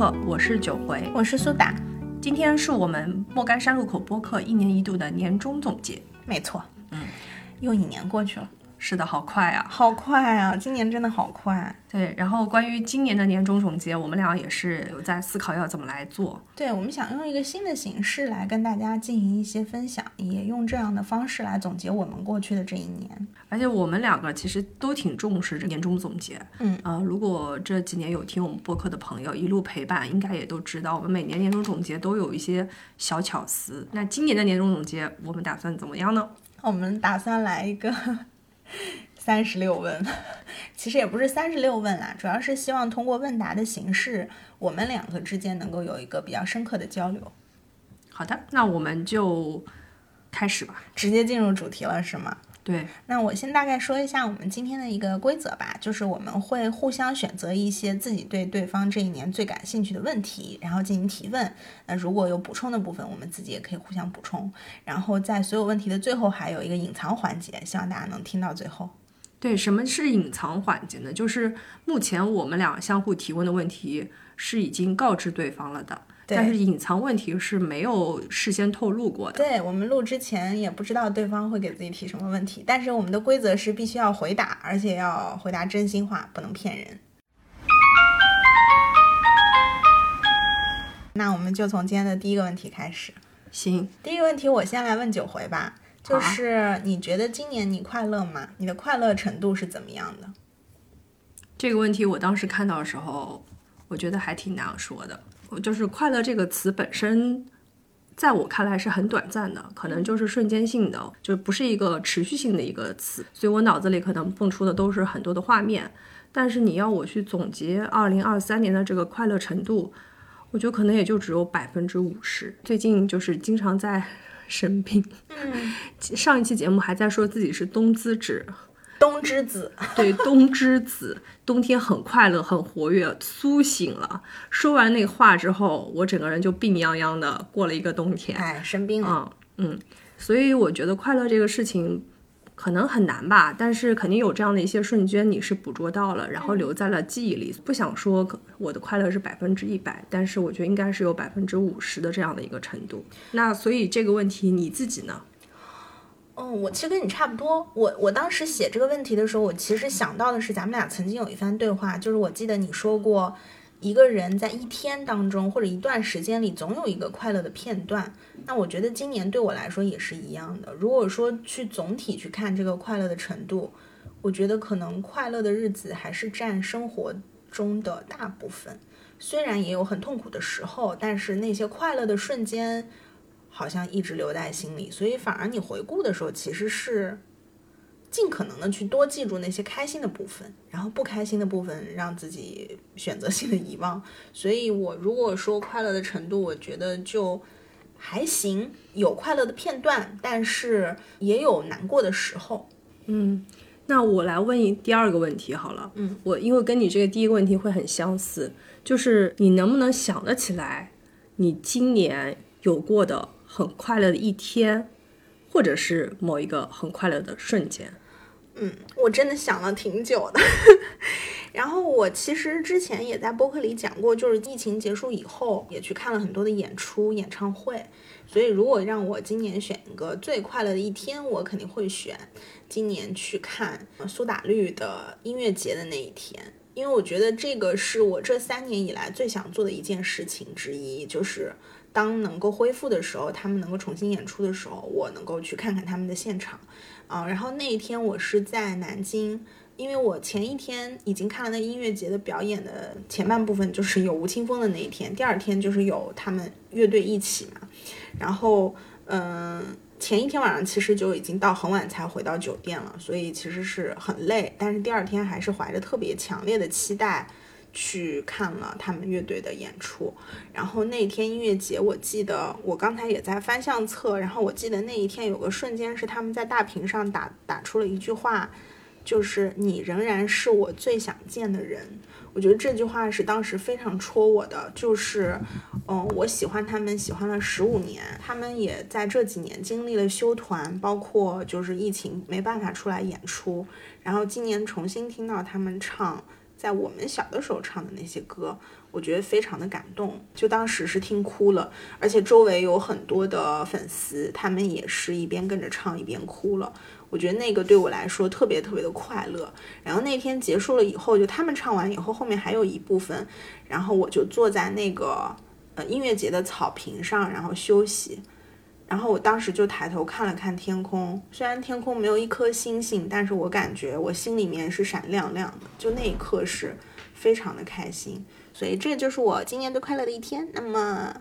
客，我是九回，我是苏打。今天是我们莫干山路口播客一年一度的年终总结。没错，嗯，又一年过去了。是的，好快啊，好快啊！今年真的好快。对，然后关于今年的年终总结，我们俩也是有在思考要怎么来做。对，我们想用一个新的形式来跟大家进行一些分享，也用这样的方式来总结我们过去的这一年。而且我们两个其实都挺重视这年终总结。嗯，呃，如果这几年有听我们播客的朋友一路陪伴，应该也都知道，我们每年年终总结都有一些小巧思。那今年的年终总结，我们打算怎么样呢？我们打算来一个。三十六问，其实也不是三十六问啦，主要是希望通过问答的形式，我们两个之间能够有一个比较深刻的交流。好的，那我们就开始吧，直接进入主题了，是吗？对，那我先大概说一下我们今天的一个规则吧，就是我们会互相选择一些自己对对方这一年最感兴趣的问题，然后进行提问。那如果有补充的部分，我们自己也可以互相补充。然后在所有问题的最后还有一个隐藏环节，希望大家能听到最后。对，什么是隐藏环节呢？就是目前我们俩相互提问的问题是已经告知对方了的。但是隐藏问题是没有事先透露过的。对我们录之前也不知道对方会给自己提什么问题，但是我们的规则是必须要回答，而且要回答真心话，不能骗人。那我们就从今天的第一个问题开始。行，第一个问题我先来问九回吧，就是你觉得今年你快乐吗？你的快乐程度是怎么样的？这个问题我当时看到的时候，我觉得还挺难说的。就是快乐这个词本身，在我看来是很短暂的，可能就是瞬间性的，就不是一个持续性的一个词，所以我脑子里可能蹦出的都是很多的画面。但是你要我去总结二零二三年的这个快乐程度，我觉得可能也就只有百分之五十。最近就是经常在 生病，嗯，上一期节目还在说自己是冬资质。冬之子，对，冬之子，冬天很快乐，很活跃，苏醒了。说完那话之后，我整个人就病殃殃的过了一个冬天，哎，生病了。嗯嗯，所以我觉得快乐这个事情可能很难吧，但是肯定有这样的一些瞬间，你是捕捉到了，然后留在了记忆里。不想说我的快乐是百分之一百，但是我觉得应该是有百分之五十的这样的一个程度。那所以这个问题你自己呢？嗯，我其实跟你差不多。我我当时写这个问题的时候，我其实想到的是咱们俩曾经有一番对话，就是我记得你说过，一个人在一天当中或者一段时间里，总有一个快乐的片段。那我觉得今年对我来说也是一样的。如果说去总体去看这个快乐的程度，我觉得可能快乐的日子还是占生活中的大部分。虽然也有很痛苦的时候，但是那些快乐的瞬间。好像一直留在心里，所以反而你回顾的时候，其实是尽可能的去多记住那些开心的部分，然后不开心的部分让自己选择性的遗忘。所以我如果说快乐的程度，我觉得就还行，有快乐的片段，但是也有难过的时候。嗯，那我来问一第二个问题好了。嗯，我因为跟你这个第一个问题会很相似，就是你能不能想得起来，你今年有过的？很快乐的一天，或者是某一个很快乐的瞬间。嗯，我真的想了挺久的。然后我其实之前也在播客里讲过，就是疫情结束以后，也去看了很多的演出、演唱会。所以如果让我今年选一个最快乐的一天，我肯定会选今年去看苏打绿的音乐节的那一天，因为我觉得这个是我这三年以来最想做的一件事情之一，就是。当能够恢复的时候，他们能够重新演出的时候，我能够去看看他们的现场，啊，然后那一天我是在南京，因为我前一天已经看了那音乐节的表演的前半部分，就是有吴青峰的那一天，第二天就是有他们乐队一起嘛，然后，嗯，前一天晚上其实就已经到很晚才回到酒店了，所以其实是很累，但是第二天还是怀着特别强烈的期待。去看了他们乐队的演出，然后那天音乐节，我记得我刚才也在翻相册，然后我记得那一天有个瞬间是他们在大屏上打打出了一句话，就是你仍然是我最想见的人。我觉得这句话是当时非常戳我的，就是，嗯，我喜欢他们喜欢了十五年，他们也在这几年经历了休团，包括就是疫情没办法出来演出，然后今年重新听到他们唱。在我们小的时候唱的那些歌，我觉得非常的感动，就当时是听哭了，而且周围有很多的粉丝，他们也是一边跟着唱一边哭了。我觉得那个对我来说特别特别的快乐。然后那天结束了以后，就他们唱完以后，后面还有一部分，然后我就坐在那个呃音乐节的草坪上，然后休息。然后我当时就抬头看了看天空，虽然天空没有一颗星星，但是我感觉我心里面是闪亮亮的，就那一刻是非常的开心。所以这就是我今年最快乐的一天。那么，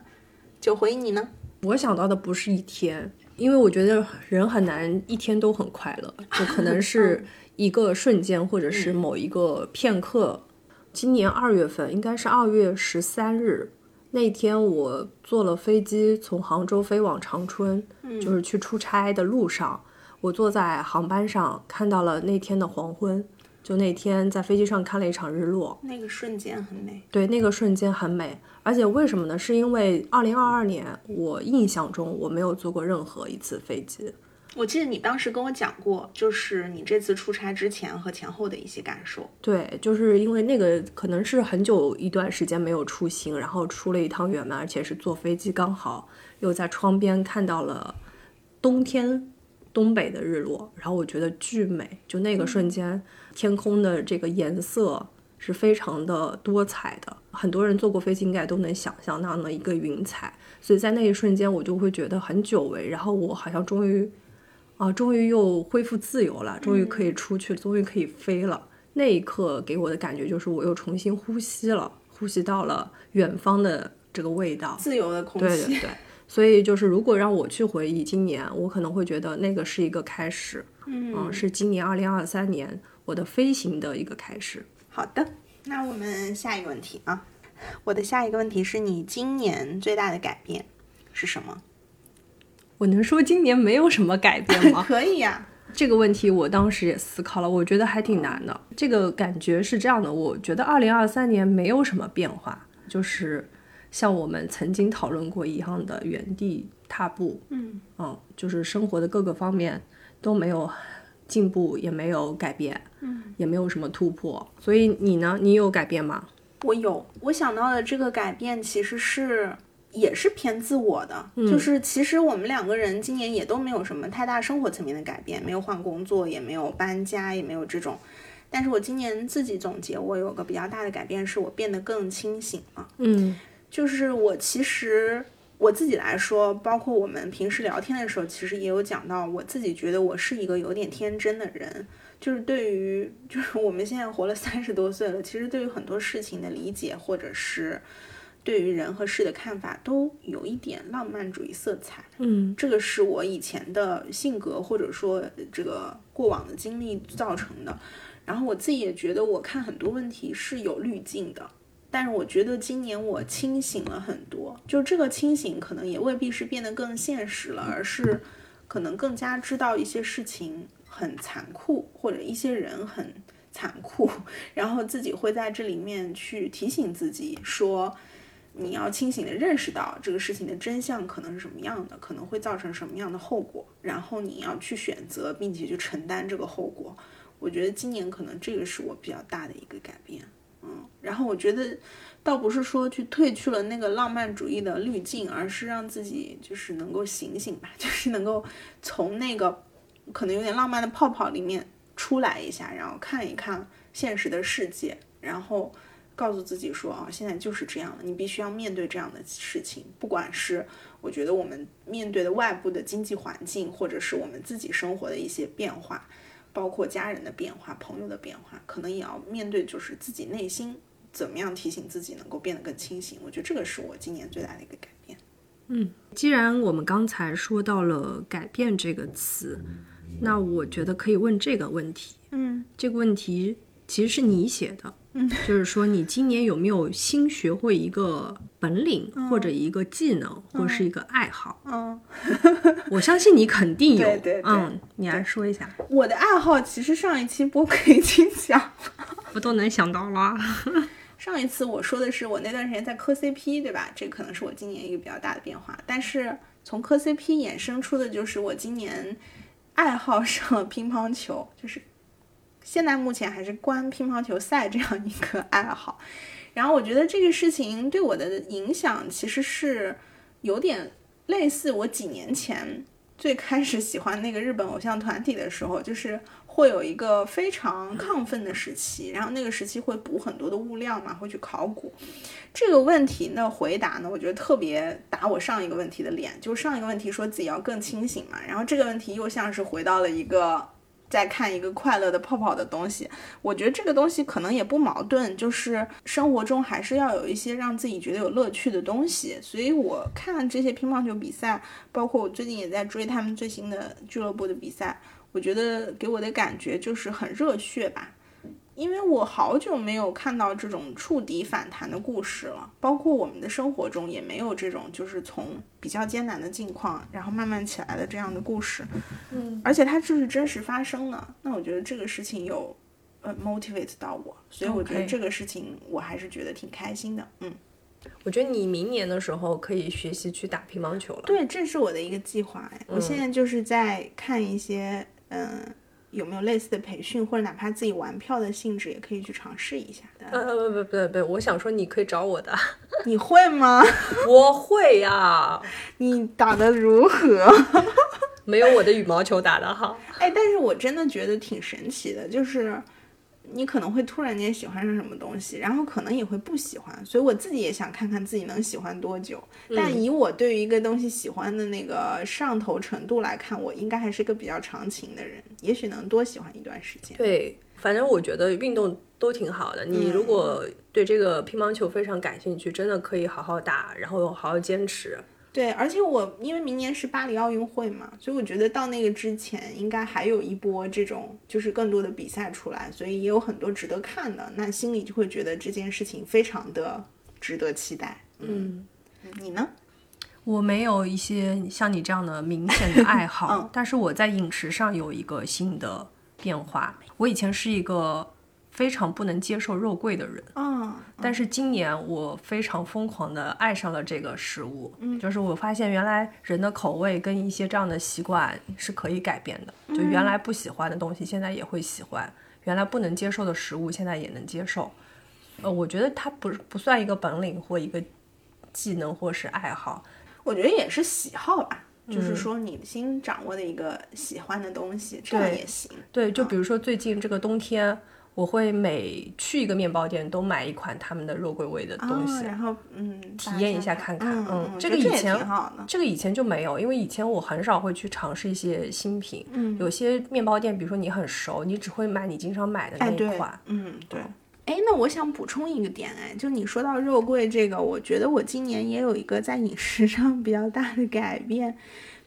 就回你呢？我想到的不是一天。因为我觉得人很难一天都很快乐，就可能是一个瞬间，或者 是某一个片刻。今年二月份，应该是二月十三日那天，我坐了飞机从杭州飞往长春，就是去出差的路上，我坐在航班上看到了那天的黄昏。就那天在飞机上看了一场日落，那个瞬间很美。对，那个瞬间很美。而且为什么呢？是因为二零二二年，我印象中我没有坐过任何一次飞机。我记得你当时跟我讲过，就是你这次出差之前和前后的一些感受。对，就是因为那个可能是很久一段时间没有出行，然后出了一趟远门，而且是坐飞机，刚好又在窗边看到了冬天东北的日落，然后我觉得巨美。就那个瞬间，天空的这个颜色。是非常的多彩的，很多人坐过飞机应该都能想象那样的一个云彩，所以在那一瞬间我就会觉得很久违，然后我好像终于，啊，终于又恢复自由了，终于可以出去，终于可以飞了。那一刻给我的感觉就是我又重新呼吸了，呼吸到了远方的这个味道，自由的空气。对 对对，所以就是如果让我去回忆今年，我可能会觉得那个是一个开始，嗯，是今年二零二三年我的飞行的一个开始。好的，那我们下一个问题啊，我的下一个问题是你今年最大的改变是什么？我能说今年没有什么改变吗？可以呀，这个问题我当时也思考了，我觉得还挺难的。这个感觉是这样的，我觉得二零二三年没有什么变化，就是像我们曾经讨论过一样的原地踏步。嗯嗯，就是生活的各个方面都没有。进步也没有改变，嗯，也没有什么突破，所以你呢？你有改变吗？我有，我想到的这个改变其实是也是偏自我的，就是其实我们两个人今年也都没有什么太大生活层面的改变，没有换工作，也没有搬家，也没有这种。但是我今年自己总结，我有个比较大的改变，是我变得更清醒了。嗯，就是我其实。我自己来说，包括我们平时聊天的时候，其实也有讲到，我自己觉得我是一个有点天真的人，就是对于，就是我们现在活了三十多岁了，其实对于很多事情的理解，或者是对于人和事的看法，都有一点浪漫主义色彩。嗯，这个是我以前的性格，或者说这个过往的经历造成的。然后我自己也觉得，我看很多问题是有滤镜的。但是我觉得今年我清醒了很多，就这个清醒可能也未必是变得更现实了，而是可能更加知道一些事情很残酷，或者一些人很残酷，然后自己会在这里面去提醒自己说，你要清醒的认识到这个事情的真相可能是什么样的，可能会造成什么样的后果，然后你要去选择并且去承担这个后果。我觉得今年可能这个是我比较大的一个改变。嗯，然后我觉得，倒不是说去褪去了那个浪漫主义的滤镜，而是让自己就是能够醒醒吧，就是能够从那个可能有点浪漫的泡泡里面出来一下，然后看一看现实的世界，然后告诉自己说啊，现在就是这样的，你必须要面对这样的事情，不管是我觉得我们面对的外部的经济环境，或者是我们自己生活的一些变化。包括家人的变化、朋友的变化，可能也要面对，就是自己内心怎么样提醒自己能够变得更清醒。我觉得这个是我今年最大的一个改变。嗯，既然我们刚才说到了“改变”这个词，那我觉得可以问这个问题。嗯，这个问题其实是你写的。嗯 就是说，你今年有没有新学会一个本领，或者一个技能，或者是一个爱好？嗯，我相信你肯定有。对对，嗯，你来说一下。我的爱好其实上一期播客已经讲了，我都能想到了。上一次我说的是我那段时间在磕 CP，对吧？这可能是我今年一个比较大的变化。但是从磕 CP 衍生出的就是我今年爱好上了乒乓球，就是。现在目前还是观乒乓球赛这样一个爱好。然后我觉得这个事情对我的影响其实是有点类似我几年前最开始喜欢那个日本偶像团体的时候，就是会有一个非常亢奋的时期，然后那个时期会补很多的物料嘛，会去考古。这个问题的回答呢，我觉得特别打我上一个问题的脸，就上一个问题说自己要更清醒嘛，然后这个问题又像是回到了一个。再看一个快乐的泡泡的东西，我觉得这个东西可能也不矛盾，就是生活中还是要有一些让自己觉得有乐趣的东西。所以我看这些乒乓球比赛，包括我最近也在追他们最新的俱乐部的比赛，我觉得给我的感觉就是很热血吧。因为我好久没有看到这种触底反弹的故事了，包括我们的生活中也没有这种就是从比较艰难的境况，然后慢慢起来的这样的故事。嗯，而且它就是真实发生的，那我觉得这个事情有呃 motivate 到我，所以我觉得这个事情我还是觉得挺开心的。嗯，我觉得你明年的时候可以学习去打乒乓球了。对，这是我的一个计划。哎，我现在就是在看一些嗯。有没有类似的培训，或者哪怕自己玩票的性质，也可以去尝试一下。呃不不不不，我想说你可以找我的。你会吗？我会呀。你打的如何？没有我的羽毛球打的好。哎，但是我真的觉得挺神奇的，就是。你可能会突然间喜欢上什么东西，然后可能也会不喜欢，所以我自己也想看看自己能喜欢多久。但以我对于一个东西喜欢的那个上头程度来看，我应该还是个比较长情的人，也许能多喜欢一段时间。对，反正我觉得运动都挺好的。你如果对这个乒乓球非常感兴趣，真的可以好好打，然后好好坚持。对，而且我因为明年是巴黎奥运会嘛，所以我觉得到那个之前应该还有一波这种就是更多的比赛出来，所以也有很多值得看的，那心里就会觉得这件事情非常的值得期待。嗯，你呢？我没有一些像你这样的明显的爱好，但是我在饮食上有一个新的变化。我以前是一个。非常不能接受肉桂的人。啊，但是今年我非常疯狂的爱上了这个食物，嗯，就是我发现原来人的口味跟一些这样的习惯是可以改变的，就原来不喜欢的东西现在也会喜欢，原来不能接受的食物现在也能接受，呃，我觉得它不不算一个本领或一个技能或是爱好，我觉得也是喜好吧，就是说你新掌握的一个喜欢的东西，这样也行，对，就比如说最近这个冬天。我会每去一个面包店都买一款他们的肉桂味的东西，然后嗯，体验一下看看。嗯，这个以前这个以前就没有，因为以前我很少会去尝试一些新品。嗯，有些面包店，比如说你很熟，你只会买你经常买的那一款。嗯，对。哎，那我想补充一个点，哎，就你说到肉桂这个，我觉得我今年也有一个在饮食上比较大的改变。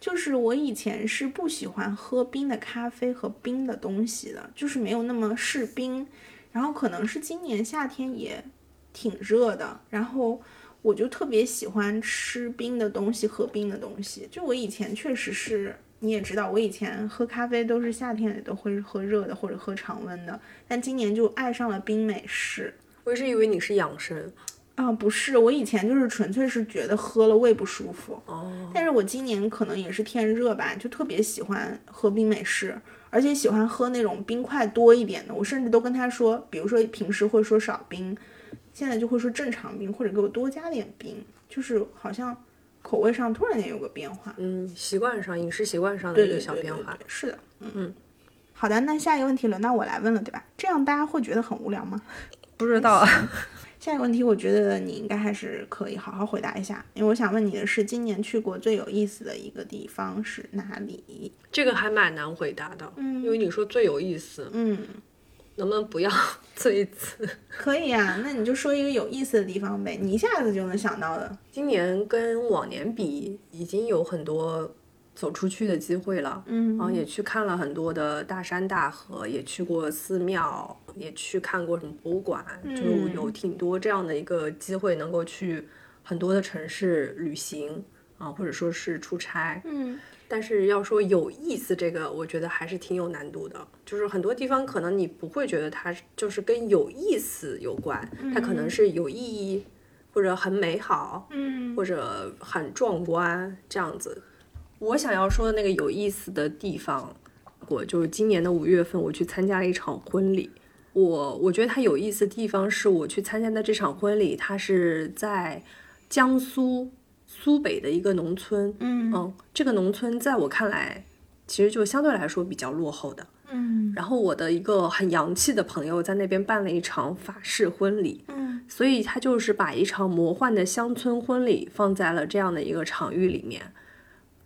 就是我以前是不喜欢喝冰的咖啡和冰的东西的，就是没有那么嗜冰。然后可能是今年夏天也挺热的，然后我就特别喜欢吃冰的东西，喝冰的东西。就我以前确实是，你也知道，我以前喝咖啡都是夏天也都会喝热的或者喝常温的，但今年就爱上了冰美式。我一直以为你是养生。啊，不是，我以前就是纯粹是觉得喝了胃不舒服，哦，但是我今年可能也是天热吧，就特别喜欢喝冰美式，而且喜欢喝那种冰块多一点的。我甚至都跟他说，比如说平时会说少冰，现在就会说正常冰，或者给我多加点冰，就是好像口味上突然间有个变化。嗯，习惯上饮食习惯上的一个小变化。是的，嗯嗯。好的，那下一个问题轮到我来问了，对吧？这样大家会觉得很无聊吗？不知道。下一个问题，我觉得你应该还是可以好好回答一下，因为我想问你的是，今年去过最有意思的一个地方是哪里？这个还蛮难回答的，嗯，因为你说最有意思，嗯，能不能不要 这一次？可以啊，那你就说一个有意思的地方呗，你一下子就能想到的。今年跟往年比，已经有很多。走出去的机会了，嗯，然后也去看了很多的大山大河，也去过寺庙，也去看过什么博物馆，就有挺多这样的一个机会，能够去很多的城市旅行啊，或者说是出差，嗯，但是要说有意思，这个我觉得还是挺有难度的，就是很多地方可能你不会觉得它就是跟有意思有关，它可能是有意义或者很美好，嗯，或者很壮观这样子。我想要说的那个有意思的地方，我，就是今年的五月份，我去参加了一场婚礼。我我觉得它有意思的地方是，我去参加的这场婚礼，它是在江苏苏北的一个农村。嗯嗯，这个农村在我看来，其实就相对来说比较落后的。嗯然后我的一个很洋气的朋友在那边办了一场法式婚礼，嗯所以他就是把一场魔幻的乡村婚礼放在了这样的一个场域里面，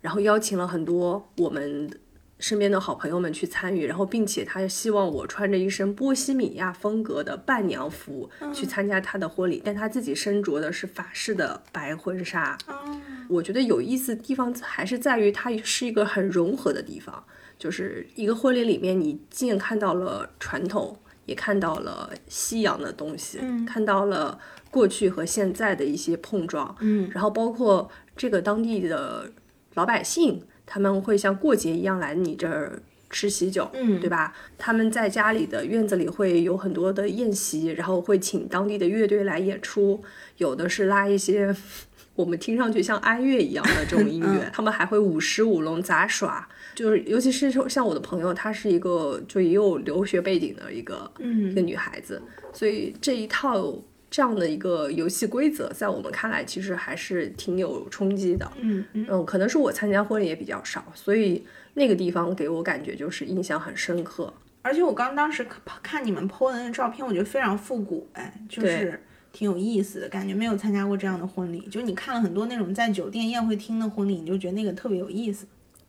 然后邀请了很多我们身边的好朋友们去参与，然后并且他希望我穿着一身波西米亚风格的伴娘服去参加他的婚礼，但他自己身着的是法式的白婚纱。哦。我觉得有意思的地方还是在于它是一个很融合的地方，就是一个婚礼里面，你既看到了传统，也看到了西洋的东西，看到了过去和现在的一些碰撞，嗯。然后包括这个当地的老百姓，他们会像过节一样来你这儿吃喜酒，嗯对吧？他们在家里的院子里会有很多的宴席，然后会请当地的乐队来演出，有的是拉一些 我们听上去像哀乐一样的这种音乐，他们还会舞狮舞龙杂耍。就是，尤其是说像我的朋友，她是一个就也有留学背景的一个、嗯一个女孩子，所以这一套这样的一个游戏规则，在我们看来其实还是挺有冲击的。嗯嗯嗯，可能是我参加婚礼也比较少，所以那个地方给我感觉就是印象很深刻。而且我刚当时看看你们 PO 的那个照片，我觉得非常复古，哎，就是挺有意思的感觉。没有参加过这样的婚礼，就你看了很多那种在酒店宴会厅的婚礼，你就觉得那个特别有意思。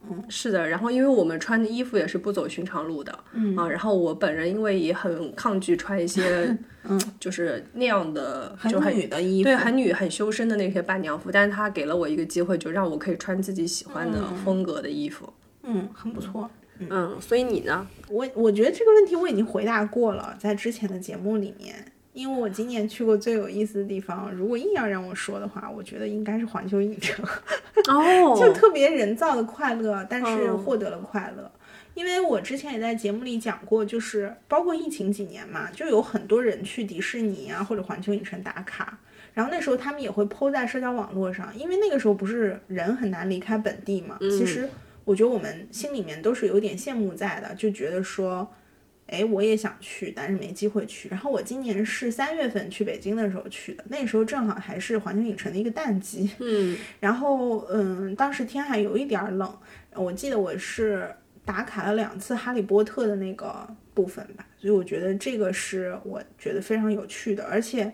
嗯是的，然后因为我们穿的衣服也是不走寻常路的，嗯啊，然后我本人因为也很抗拒穿一些，嗯，就是那样的，就很女的衣服，对，很女很修身的那些伴娘服，但是他给了我一个机会，就让我可以穿自己喜欢的风格的衣服。嗯，很不错。嗯，所以你呢？我我觉得这个问题我已经回答过了，在之前的节目里面，因为我今年去过最有意思的地方，如果硬要让我说的话，我觉得应该是环球影城，哦，就特别人造的快乐，但是嗯获得了快乐。因为我之前也在节目里讲过，就是包括疫情几年嘛，就有很多人去迪士尼啊或者环球影城打卡，然后那时候他们也会 PO 在社交网络上，因为那个时候不是人很难离开本地嘛，其实我觉得我们心里面都是有点羡慕在的，就觉得说，哎，我也想去，但是没机会去。然后我今年是三月份去北京的时候去的，那时候正好还是环球影城的一个淡季，嗯 然后嗯，当时天还有一点儿冷，我记得我是打卡了两次哈利波特的那个部分吧，所以我觉得这个是我觉得非常有趣的，而且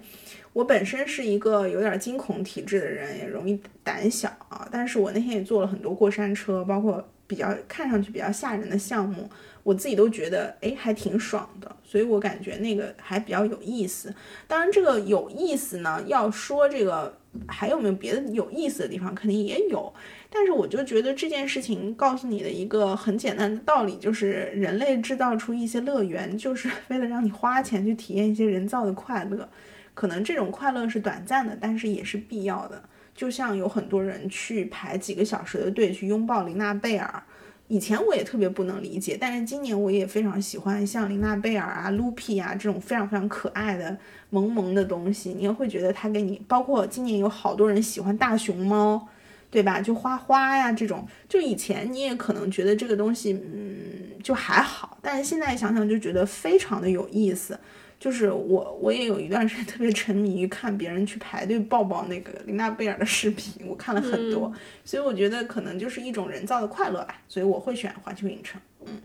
我本身是一个有点惊恐体质的人，也容易胆小啊，但是我那天也坐了很多过山车，包括比较看上去比较吓人的项目，我自己都觉得哎还挺爽的，所以我感觉那个还比较有意思。当然，这个有意思呢，要说这个还有没有别的有意思的地方，肯定也有。但是我就觉得这件事情告诉你的一个很简单的道理，就是人类制造出一些乐园，就是为了让你花钱去体验一些人造的快乐。可能这种快乐是短暂的，但是也是必要的。就像有很多人去排几个小时的队去拥抱琳娜贝尔，以前我也特别不能理解，但是今年我也非常喜欢像琳娜贝尔啊、Loopy 啊这种非常非常可爱的萌萌的东西，你也会觉得它给你，包括今年有好多人喜欢大熊猫，对吧？就花花呀这种，就以前你也可能觉得这个东西，嗯，就还好，但是现在想想就觉得非常的有意思。就是我，我也有一段时间特别沉迷于看别人去排队抱抱那个琳娜贝尔的视频，我看了很多，所以我觉得可能就是一种人造的快乐吧，所以我会选环球影城。嗯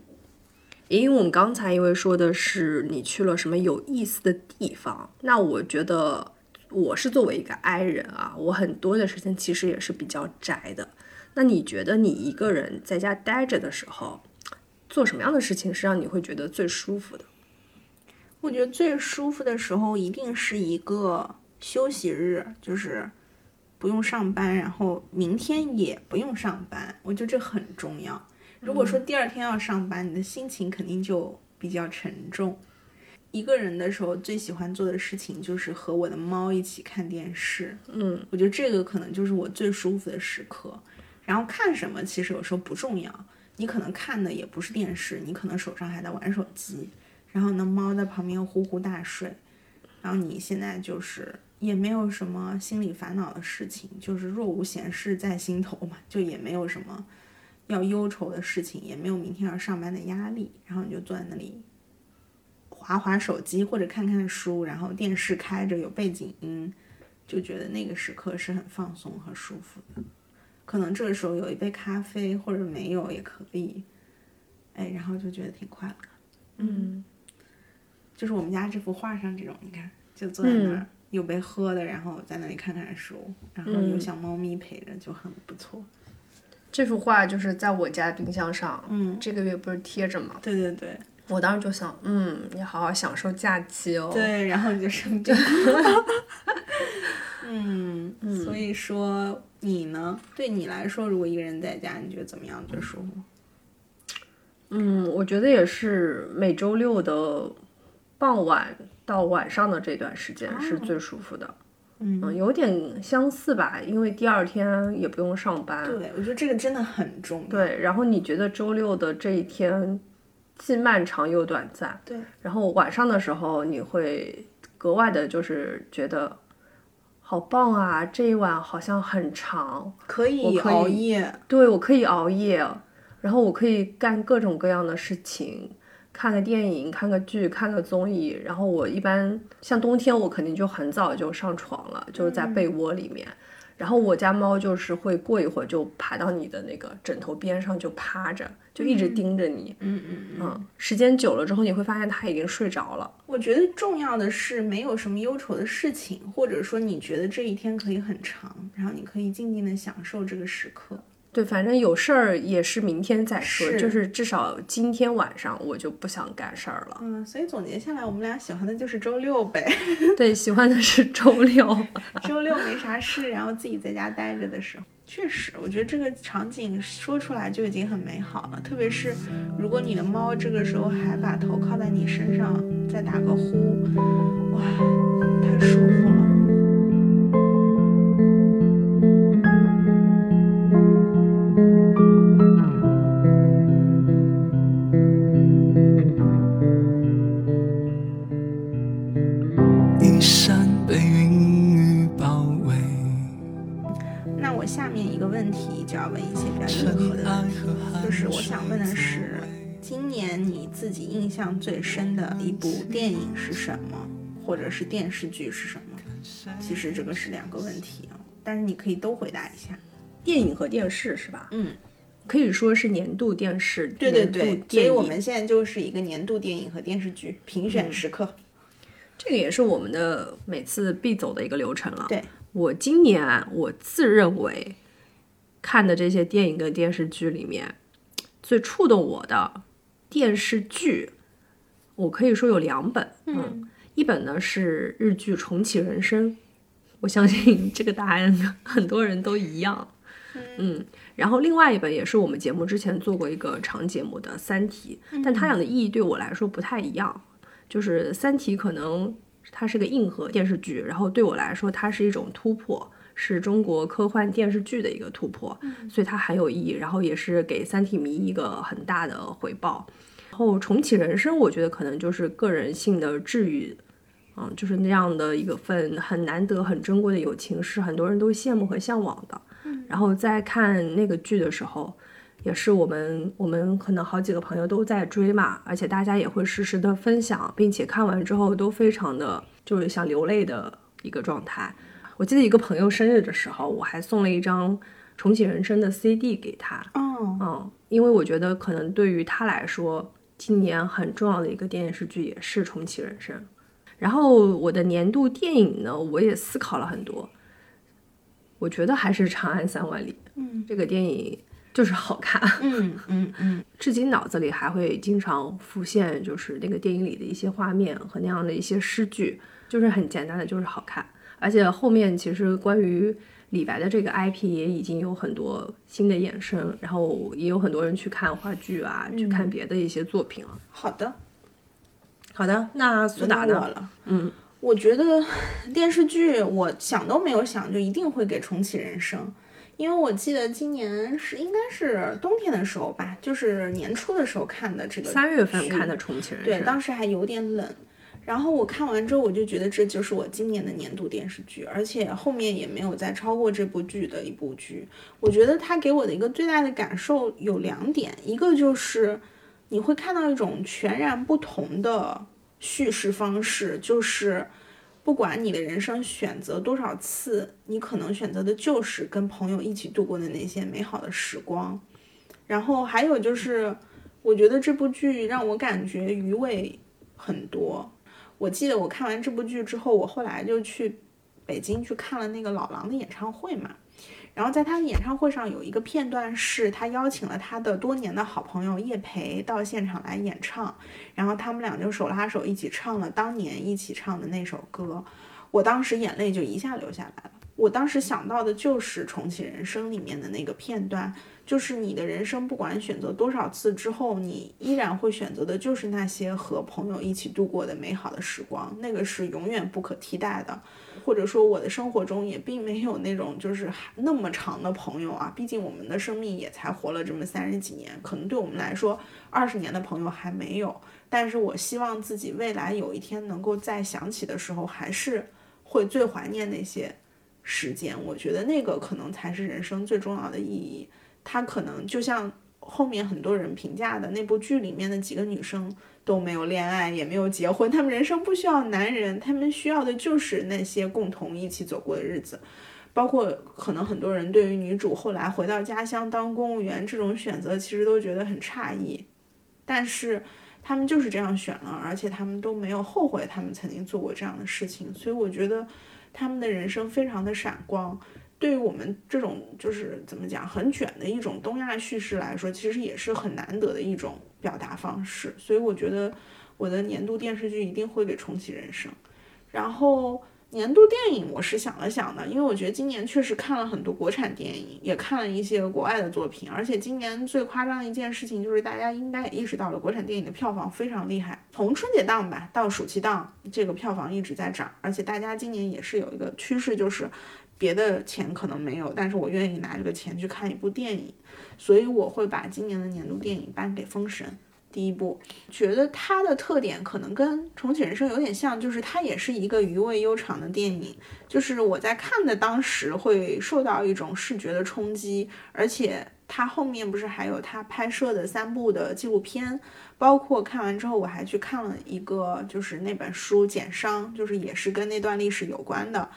因为我们刚才因为说的是你去了什么有意思的地方，那我觉得我是作为一个 I 人啊，我很多的时间其实也是比较宅的。那你觉得你一个人在家待着的时候，做什么样的事情是让你会觉得最舒服的？我觉得最舒服的时候一定是一个休息日，就是不用上班，然后明天也不用上班，我觉得这很重要。如果说第二天要上班，你的心情肯定就比较沉重。一个人的时候，最喜欢做的事情就是和我的猫一起看电视。嗯，我觉得这个可能就是我最舒服的时刻。然后看什么其实有时候不重要，你可能看的也不是电视，你可能手上还在玩手机。然后呢，猫在旁边呼呼大睡，然后你现在就是也没有什么心理烦恼的事情，就是若无闲事在心头嘛，就也没有什么要忧愁的事情，也没有明天要上班的压力，然后你就坐在那里划划手机或者看看书，然后电视开着有背景音，就觉得那个时刻是很放松和舒服的。可能这个时候有一杯咖啡或者没有也可以，哎，然后就觉得挺快乐。嗯，就是我们家这幅画上这种，你看，就坐在那儿、有杯喝的，然后在那里看看书，然后有小猫咪陪着，就很不错。这幅画就是在我家冰箱上，嗯，这个月不是贴着吗？对对对我当时就想，嗯，你好好享受假期哦。对，然后你就生病了。嗯，所以说你呢？对你来说，如果一个人在家，你觉得怎么样最舒服？嗯，我觉得也是每周六的傍晚到晚上的这段时间是最舒服的。嗯，有点相似吧，因为第二天也不用上班。对，我觉得这个真的很重要。对，然后你觉得周六的这一天既漫长又短暂，对，然后晚上的时候你会格外的，就是觉得好棒啊！这一晚好像很长，可以可以熬夜。对我可以熬夜，然后我可以干各种各样的事情，看个电影、看个剧、看个综艺。然后我一般像冬天，我肯定就很早就上床了，就是在被窝里面。然后我家猫就是会过一会儿就爬到你的那个枕头边上就趴着，就一直盯着你。嗯嗯嗯。嗯，时间久了之后，你会发现它已经睡着了。我觉得重要的是没有什么忧愁的事情，或者说你觉得这一天可以很长，然后你可以静静的享受这个时刻。对，反正有事儿也是明天再说，是就是至少今天晚上我就不想干事儿了。嗯，所以总结下来，我们俩喜欢的就是周六呗。对，喜欢的是周六。周六没啥事，然后自己在家待着的时候，确实，我觉得这个场景说出来就已经很美好了。特别是如果你的猫这个时候还把头靠在你身上，再打个呼，哇，太舒服了。我下面一个问题就要问一些比较硬核的问题，就是我想问的是，今年你自己印象最深的一部电影是什么，或者是电视剧是什么？其实这个是两个问题啊，但是你可以都回答一下。电影和电视是吧？嗯，可以说是年度电视，对对对，所以我们现在就是一个年度电影和电视剧评选时刻。这个也是我们的每次必走的一个流程了。对，我今年啊我自认为看的这些电影跟电视剧里面，最触动我的电视剧，我可以说有两本。嗯，一本呢是日剧《重启人生》，我相信这个答案很多人都一样。嗯，然后另外一本也是我们节目之前做过一个长节目的《三体》，但它俩的意义对我来说不太一样。就是《三体》可能它是个硬核电视剧，然后对我来说它是一种突破，是中国科幻电视剧的一个突破，所以它很有意义，然后也是给三体迷一个很大的回报。然后重启人生，我觉得可能就是个人性的治愈，嗯，就是那样的一个份很难得、很珍贵的友情，是很多人都羡慕和向往的。然后在看那个剧的时候，也是我们我们可能好几个朋友都在追嘛，而且大家也会实时的分享，并且看完之后都非常的就是想流泪的一个状态。我记得一个朋友生日的时候，我还送了一张《重启人生》的 CD 给他，哦，嗯，因为我觉得可能对于他来说，今年很重要的一个电视剧也是《重启人生》。然后我的年度电影呢，我也思考了很多，我觉得还是《长安三万里》。嗯这个电影就是好看，嗯嗯嗯，至今脑子里还会经常浮现，就是那个电影里的一些画面和那样的一些诗句，就是很简单的，就是好看。而且后面其实关于李白的这个 IP 也已经有很多新的衍生，然后也有很多人去看话剧啊，去看别的一些作品了。好的，好的，那苏轮打呢？嗯，我觉得电视剧我想都没有想，就一定会给重启人生，因为我记得今年是应该是冬天的时候吧，就是年初的时候看的这个三月份看的《重庆人》，对，当时还有点冷。然后我看完之后，我就觉得这就是我今年的年度电视剧，而且后面也没有再超过这部剧的一部剧。我觉得它给我的一个最大的感受有两点，一个就是你会看到一种全然不同的叙事方式，就是不管你的人生选择多少次，你可能选择的就是跟朋友一起度过的那些美好的时光。然后还有就是，我觉得这部剧让我感觉余味很多。我记得我看完这部剧之后，我后来就去北京去看了那个老狼的演唱会嘛。然后在他的演唱会上有一个片段是他邀请了他的多年的好朋友叶培到现场来演唱，然后他们俩就手拉手一起唱了当年一起唱的那首歌。我当时眼泪就一下流下来了。我当时想到的就是《重启人生》里面的那个片段，就是你的人生不管选择多少次之后，你依然会选择的就是那些和朋友一起度过的美好的时光，那个是永远不可替代的。或者说，我的生活中也并没有那种就是那么长的朋友啊，毕竟我们的生命也才活了这么三十几年，可能对我们来说，二十年的朋友还没有。但是我希望自己未来有一天能够再想起的时候，还是会最怀念那些时间。我觉得那个可能才是人生最重要的意义。它可能就像后面很多人评价的那部剧里面的几个女生都没有恋爱，也没有结婚，她们人生不需要男人，她们需要的就是那些共同一起走过的日子。包括可能很多人对于女主后来回到家乡当公务员这种选择，其实都觉得很诧异，但是他们就是这样选了，而且他们都没有后悔他们曾经做过这样的事情，所以我觉得他们的人生非常的闪光。对于我们这种就是怎么讲很卷的一种东亚叙事来说，其实也是很难得的一种表达方式。所以我觉得我的年度电视剧一定会给重启人生。然后年度电影我是想了想的，因为我觉得今年确实看了很多国产电影，也看了一些国外的作品，而且今年最夸张的一件事情就是大家应该也意识到了，国产电影的票房非常厉害，从春节档吧到暑期档，这个票房一直在涨，而且大家今年也是有一个趋势，就是。别的钱可能没有，但是我愿意拿这个钱去看一部电影，所以我会把今年的年度电影颁给《封神》。第一部，觉得它的特点可能跟《重启人生》有点像，就是它也是一个余味悠长的电影。就是我在看的当时会受到一种视觉的冲击，而且它后面不是还有他拍摄的三部的纪录片，包括看完之后我还去看了一个，就是那本书《简伤》，就是也是跟那段历史有关的。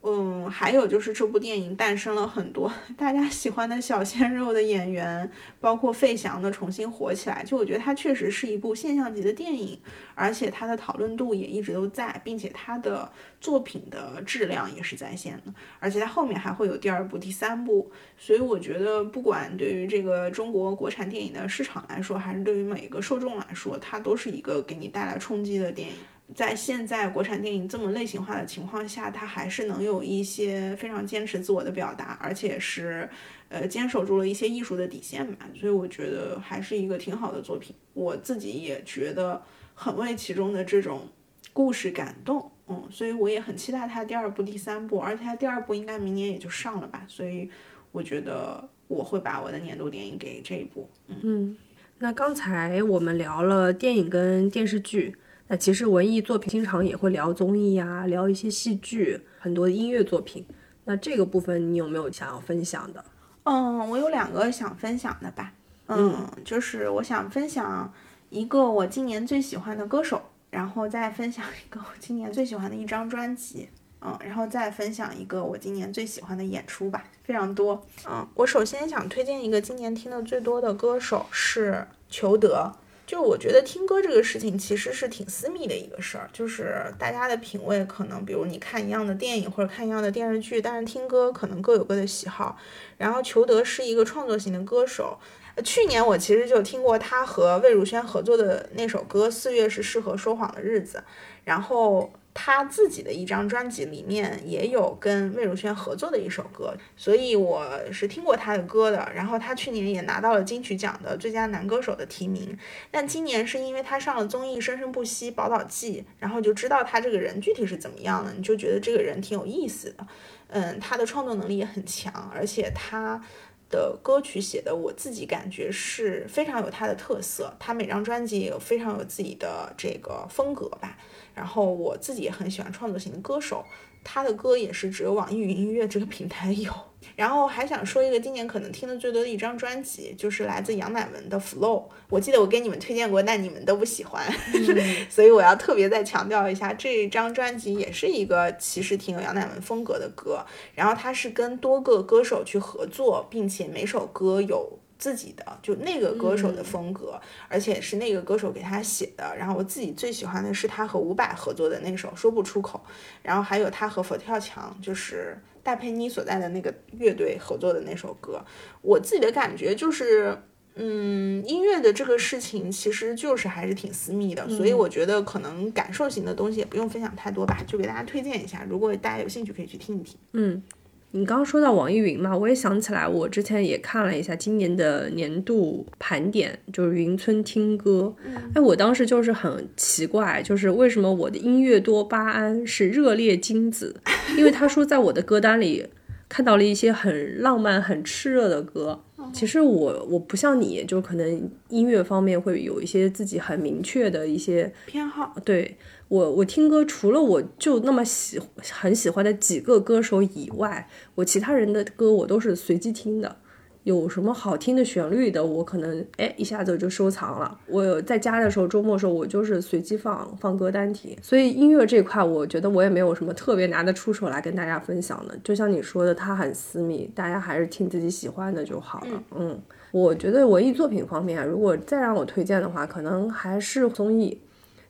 嗯，还有就是这部电影诞生了很多 大家喜欢的小鲜肉的演员，包括费翔的重新火起来。就我觉得它确实是一部现象级的电影，而且它的讨论度也一直都在，并且它的作品的质量也是在线的，而且它后面还会有第二部、第三部。所以我觉得，不管对于这个中国国产电影的市场来说，还是对于每一个受众来说，它都是一个给你带来冲击的电影。在现在国产电影这么类型化的情况下，它还是能有一些非常坚持自我的表达，而且是，呃，坚守住了一些艺术的底线吧。所以我觉得还是一个挺好的作品。我自己也觉得很为其中的这种故事感动，嗯，所以我也很期待它第二部、第三部，而且它第二部应该明年也就上了吧。所以我觉得我会把我的年度电影给这一部。嗯，那刚才我们聊了电影跟电视剧。那其实文艺作品经常也会聊综艺呀，聊一些戏剧，很多音乐作品。那这个部分你有没有想要分享的？嗯，我有两个想分享的吧。嗯，就是我想分享一个我今年最喜欢的歌手，然后再分享一个我今年最喜欢的一张专辑。嗯，然后再分享一个我今年最喜欢的演出吧，非常多。嗯，我首先想推荐一个今年听的最多的歌手是裘德。就我觉得听歌这个事情其实是挺私密的一个事儿，就是大家的品味可能，比如你看一样的电影或者看一样的电视剧，但是听歌可能各有各的喜好。然后裘德是一个创作型的歌手，去年我其实就听过他和魏如萱合作的那首歌《四月是适合说谎的日子》，然后。他自己的一张专辑里面也有跟魏如萱合作的一首歌，所以我是听过他的歌的。然后他去年也拿到了金曲奖的最佳男歌手的提名，但今年是因为他上了综艺《生生不息·宝岛记》，然后就知道他这个人具体是怎么样的，你就觉得这个人挺有意思的。嗯，他的创作能力也很强，而且他的歌曲写的，我自己感觉是非常有他的特色，他每张专辑也有非常有自己的这个风格吧。然后我自己也很喜欢创作型的歌手，他的歌也是只有网易云音乐这个平台有。然后还想说一个今年可能听的最多的一张专辑，就是来自杨乃文的《Flow》。我记得我给你们推荐过，但你们都不喜欢，所以我要特别再强调一下，这张专辑也是一个其实挺有杨乃文风格的歌。然后它是跟多个歌手去合作，并且每首歌有。自己的就那个歌手的风格，而且是那个歌手给他写的。然后我自己最喜欢的是他和伍佰合作的那首《说不出口》，然后还有他和佛跳墙，就是戴佩妮所在的那个乐队合作的那首歌。我自己的感觉就是，嗯，音乐的这个事情其实就是还是挺私密的，所以我觉得可能感受型的东西也不用分享太多吧，就给大家推荐一下。如果大家有兴趣，可以去听一听。嗯。你刚刚说到网易云嘛，我也想起来，我之前也看了一下今年的年度盘点，就是云村听歌。哎，我当时就是很奇怪，就是为什么我的音乐多巴胺是热烈精子？因为他说在我的歌单里看到了一些很浪漫、很炽热的歌。其实我我不像你，就可能音乐方面会有一些自己很明确的一些偏好。对。我我听歌除了我就那么喜很喜欢的几个歌手以外，我其他人的歌我都是随机听的。有什么好听的旋律的，我可能哎一下子就收藏了。我在家的时候，周末的时候，我就是随机放放歌单听。所以音乐这块，我觉得我也没有什么特别拿得出手来跟大家分享的。就像你说的，它很私密，大家还是听自己喜欢的就好了。嗯，我觉得文艺作品方面，如果再让我推荐的话，可能还是综艺。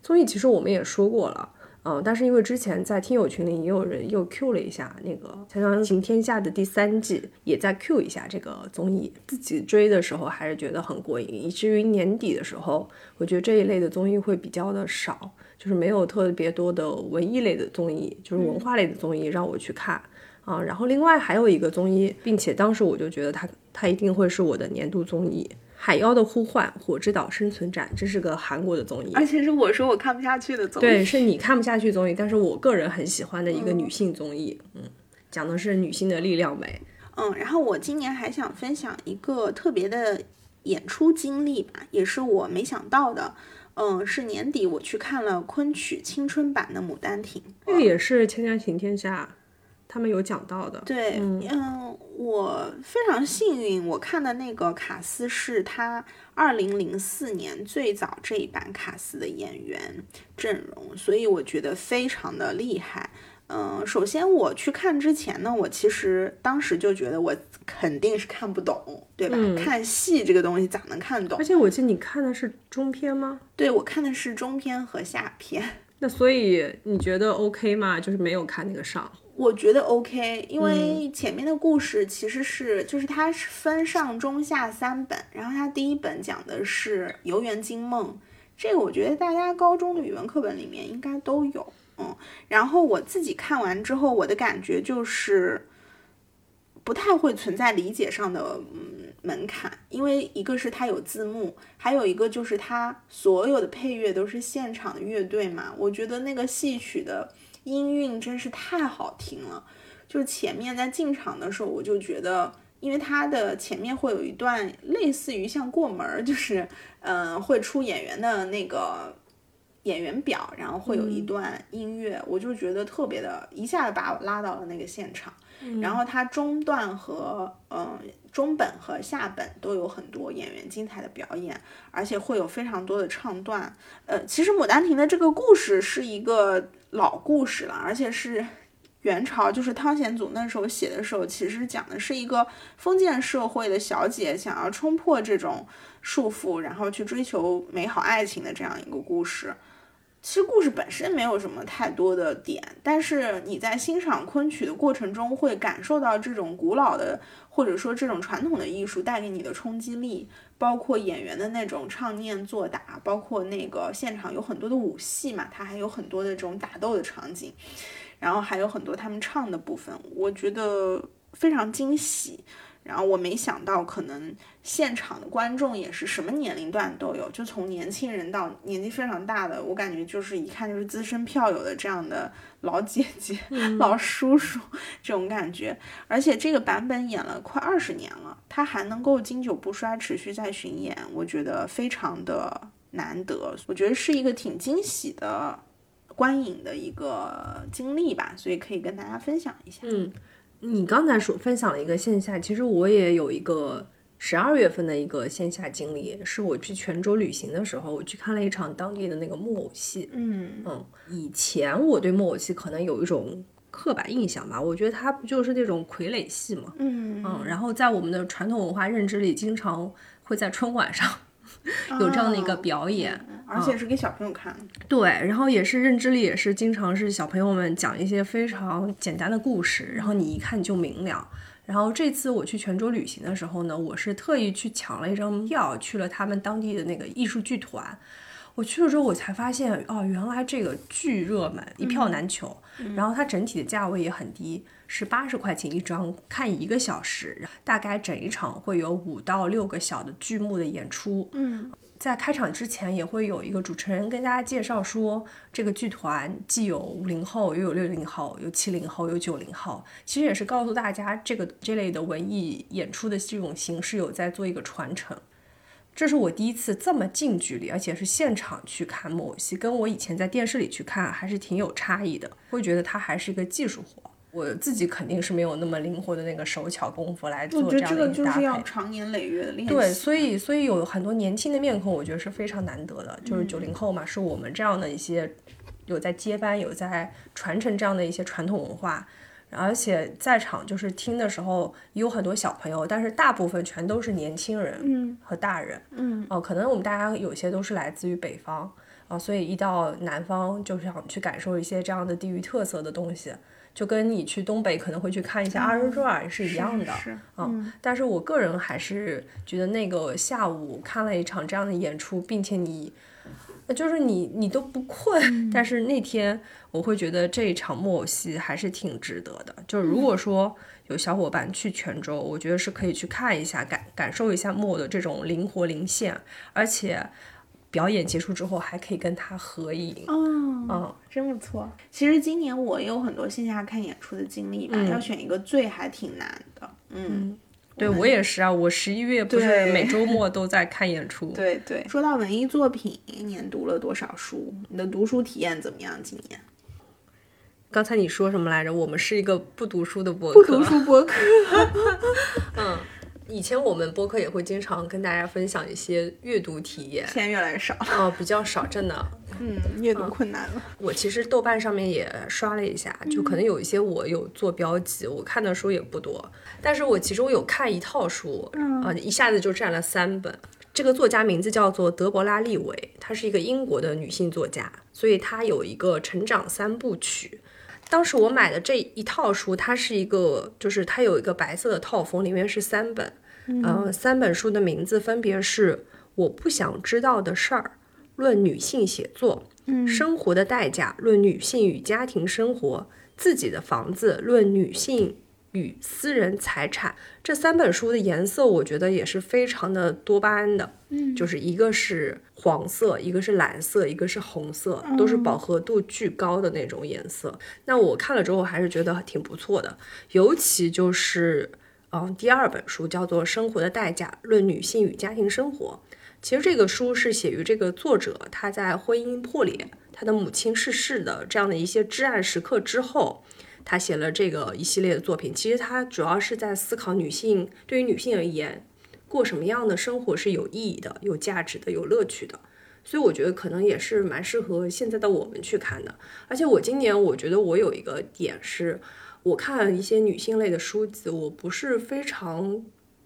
综艺其实我们也说过了，嗯，但是因为之前在听友群里也有人又 Q 了一下那个《锵锵行天下》的第三季，也在 Q 一下这个综艺。自己追的时候还是觉得很过瘾，以至于年底的时候，我觉得这一类的综艺会比较的少，就是没有特别多的文艺类的综艺，就是文化类的综艺让我去看啊。然后另外还有一个综艺，并且当时我就觉得它它一定会是我的年度综艺。海妖的呼唤，火之岛生存战，这是个韩国的综艺，而且是我说我看不下去的综艺。对，是你看不下去综艺，但是我个人很喜欢的一个女性综艺，嗯，讲的是女性的力量美。嗯，然后我今年还想分享一个特别的演出经历吧，也是我没想到的。嗯，是年底我去看了昆曲青春版的《牡丹亭》，这个也是《锵锵行天下》。他们有讲到的，对，嗯，我非常幸运，我看的那个卡斯是他二零零四年最早这一版卡斯的演员阵容，所以我觉得非常的厉害。嗯，首先我去看之前呢，我其实当时就觉得我肯定是看不懂，对吧？看戏这个东西咋能看懂？而且我记得你看的是中篇吗？对，我看的是中篇和下篇。那所以你觉得 OK 吗？就是没有看那个上。我觉得 OK，因为前面的故事其实是，就是它是分上中下三本，然后它第一本讲的是《游园惊梦》，这个我觉得大家高中的语文课本里面应该都有，嗯，然后我自己看完之后，我的感觉就是不太会存在理解上的嗯门槛，因为一个是它有字幕，还有一个就是它所有的配乐都是现场的乐队嘛，我觉得那个戏曲的。音韵真是太好听了，就前面在进场的时候，我就觉得，因为它的前面会有一段类似于像过门儿，就是嗯会出演员的那个演员表，然后会有一段音乐，我就觉得特别的，一下子把我拉到了那个现场。然后它中段和嗯中本和下本都有很多演员精彩的表演，而且会有非常多的唱段。呃，其实《牡丹亭》的这个故事是一个老故事了，而且是元朝，就是汤显祖那时候写的时候，其实讲的是一个封建社会的小姐想要冲破这种束缚，然后去追求美好爱情的这样一个故事。其实故事本身没有什么太多的点，但是你在欣赏昆曲的过程中，会感受到这种古老的或者说这种传统的艺术带给你的冲击力，包括演员的那种唱念做打，包括那个现场有很多的武戏嘛，它还有很多的这种打斗的场景，然后还有很多他们唱的部分，我觉得非常惊喜。然后我没想到，可能现场的观众也是什么年龄段都有，就从年轻人到年纪非常大的，我感觉就是一看就是资深票友的这样的老姐姐、老叔叔这种感觉。而且这个版本演了快二十年了，他还能够经久不衰，持续在巡演，我觉得非常的难得。我觉得是一个挺惊喜的观影的一个经历吧，所以可以跟大家分享一下。嗯，你刚才说分享了一个线下，其实我也有一个十二月份的一个线下经历，是我去泉州旅行的时候，我去看了一场当地的那个木偶戏。嗯嗯，以前我对木偶戏可能有一种刻板印象吧，我觉得它不就是那种傀儡戏嘛。嗯嗯，然后在我们的传统文化认知里，经常会在春晚上有这样的一个表演。而且是给小朋友看的。对，然后也是认知力也是经常是小朋友们讲一些非常简单的故事，然后你一看就明了。然后这次我去泉州旅行的时候呢，我是特意去抢了一张票，去了他们当地的那个艺术剧团。我去了之后，我才发现哦，原来这个巨热门，一票难求。然后它整体的价位也很低，是八十块钱一张，看一个小时，大概整一场会有五到六个小的剧目的演出。嗯在开场之前也会有一个主持人跟大家介绍说，这个剧团既有五零后，又有六零后，有七零后，有九零后，其实也是告诉大家这个这类的文艺演出的这种形式有在做一个传承。这是我第一次这么近距离，而且是现场去看木偶戏，跟我以前在电视里去看还是挺有差异的，会觉得它还是一个技术活。我自己肯定是没有那么灵活的那个手巧功夫来做我觉得这个就这样的一搭配。是要长年累月的练习。对，所以所以有很多年轻的面孔，我觉得是非常难得的。就是九零后嘛，是我们这样的一些有在接班、有在传承这样的一些传统文化，而且在场就是听的时候也有很多小朋友，但是大部分全都是年轻人嗯和大人。嗯哦、可能我们大家有些都是来自于北方啊、所以一到南方就想去感受一些这样的地域特色的东西，就跟你去东北可能会去看一下二人转是一样的。是嗯，但是我个人还是觉得那个下午看了一场这样的演出，并且你，呃就是你你都不困，但是那天我会觉得这一场木偶戏还是挺值得的。就是如果说有小伙伴去泉州，我觉得是可以去看一下，感感受一下木偶的这种灵活灵现，而且表演结束之后还可以跟他合影。哦，嗯，真不错。其实今年我也有很多线下看演出的经历吧，嗯要选一个最还挺难的。嗯，对我也是啊，我十一月不是每周末都在看演出。对对。说到文艺作品，一年读了多少书？你的读书体验怎么样？今年刚才你说什么来着？我们是一个不读书的播客。不读书播客。嗯，以前我们播客也会经常跟大家分享一些阅读体验。现在越来越少。哦，比较少，真的。嗯，阅读困难了。我其实豆瓣上面也刷了一下，就可能有一些我有做标记，我看的书也不多，但是我其实我有看一套书，啊、一下子就占了三本。这个作家名字叫做德伯拉·利维，她是一个英国的女性作家，所以她有一个成长三部曲。当时我买的这一套书，它是一个，就是它有一个白色的套封，里面是三本，嗯、三本书的名字分别是《我不想知道的事儿》、《论女性写作》、生活的代价论女性与家庭生活，自己的房子论女性与私人财产。这三本书的颜色，我觉得也是非常的多巴胺的，嗯，就是一个是黄色，一个是蓝色，一个是红色，都是饱和度巨高的那种颜色。那我看了之后还是觉得挺不错的，尤其就是。嗯，第二本书叫做《生活的代价：论女性与家庭生活》。其实这个书是写于这个作者他在婚姻破裂、他的母亲逝世的这样的一些至暗时刻之后，他写了这个一系列的作品。其实他主要是在思考女性对于女性而言，过什么样的生活是有意义的、有价值的、有乐趣的。所以我觉得可能也是蛮适合现在的我们去看的。而且我今年我觉得我有一个点是，我看一些女性类的书籍，我不是非常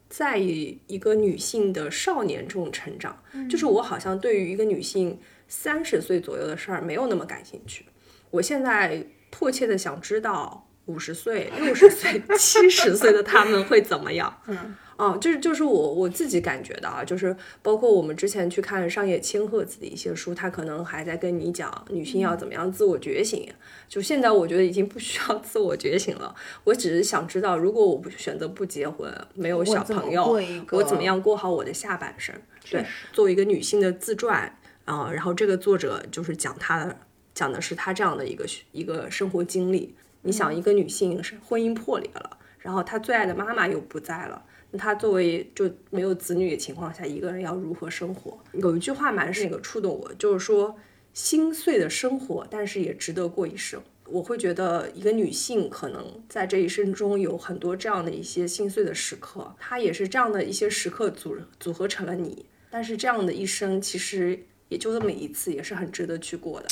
在意一个女性的少年这种成长，就是我好像对于一个女性三十岁左右的事儿没有那么感兴趣。我现在迫切的想知道五十岁、六十岁、七十岁的她们会怎么样。嗯，啊，这就是我我自己感觉的啊，就是包括我们之前去看上野千鹤子的一些书，她可能还在跟你讲女性要怎么样自我觉醒。就现在我觉得已经不需要 自我觉醒了，我只是想知道，如果我不选择不结婚，没有小朋友，我怎么样过好我的下半生？对实，作为一个女性的自传啊、然后这个作者就是讲她的，讲的是她这样的一个一个生活经历。你想，一个女性是婚姻破裂了，然后她最爱的妈妈又不在了。那她作为就没有子女的情况下，一个人要如何生活？有一句话蛮是那个触动我，就是说心碎的生活，但是也值得过一生。我会觉得一个女性可能在这一生中有很多这样的一些心碎的时刻，她也是这样的一些时刻组组合成了你。但是这样的一生其实也就这么一次，也是很值得去过的。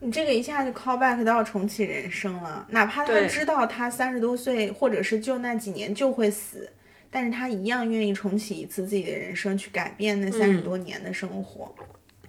你这个一下就 call back 到重启人生了，哪怕他知道他三十多岁或者是就那几年就会死，但是他一样愿意重启一次自己的人生，去改变那三十多年的生活。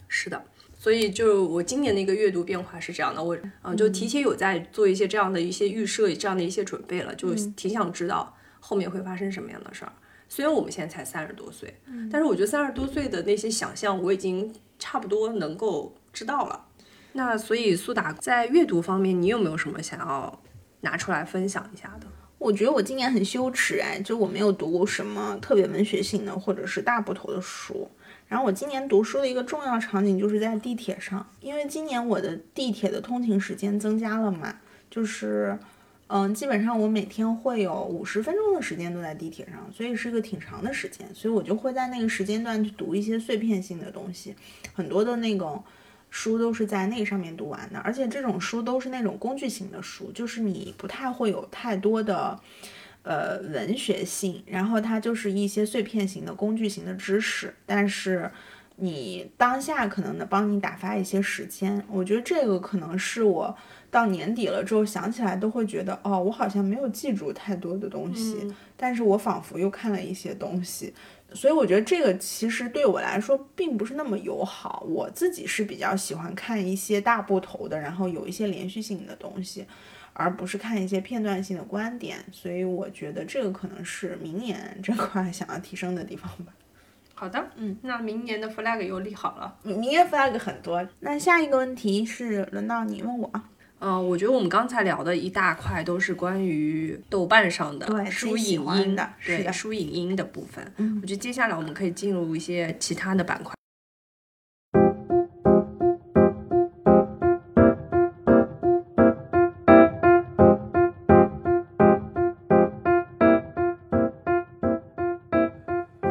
是的，所以就我今年的一个阅读变化是这样的，我嗯就提前有在做一些这样的一些预设，这样的一些准备了，就挺想知道后面会发生什么样的事儿。虽然我们现在才三十多岁，但是我觉得三十多岁的那些想象，我已经差不多能够知道了。那所以苏打在阅读方面，你有没有什么想要拿出来分享一下的？我觉得我今年很羞耻哎，就我没有读过什么特别文学性的或者是大部头的书。然后我今年读书的一个重要场景就是在地铁上，因为今年我的地铁的通勤时间增加了嘛，就是嗯，基本上我每天会有五十分钟的时间都在地铁上，所以是个挺长的时间，所以我就会在那个时间段去读一些碎片性的东西，很多的那种。书都是在那个上面读完的，而且这种书都是那种工具型的书，就是你不太会有太多的呃文学性，然后它就是一些碎片型的工具型的知识，但是你当下可能能帮你打发一些时间。我觉得这个可能是我到年底了之后想起来都会觉得，哦，我好像没有记住太多的东西，但是我仿佛又看了一些东西。所以我觉得这个其实对我来说并不是那么友好。我自己是比较喜欢看一些大部头的，然后有一些连续性的东西，而不是看一些片段性的观点。所以我觉得这个可能是明年 这块想要提升的地方吧。好的，嗯，那明年的 flag 又立好了。明明年 flag 很多。那下一个问题是轮到你问我。嗯、我觉得我们刚才聊的一大块都是关于豆瓣上的对书影音的对书影音的部分。嗯我觉得接下来我们可以进入一些其他的板块。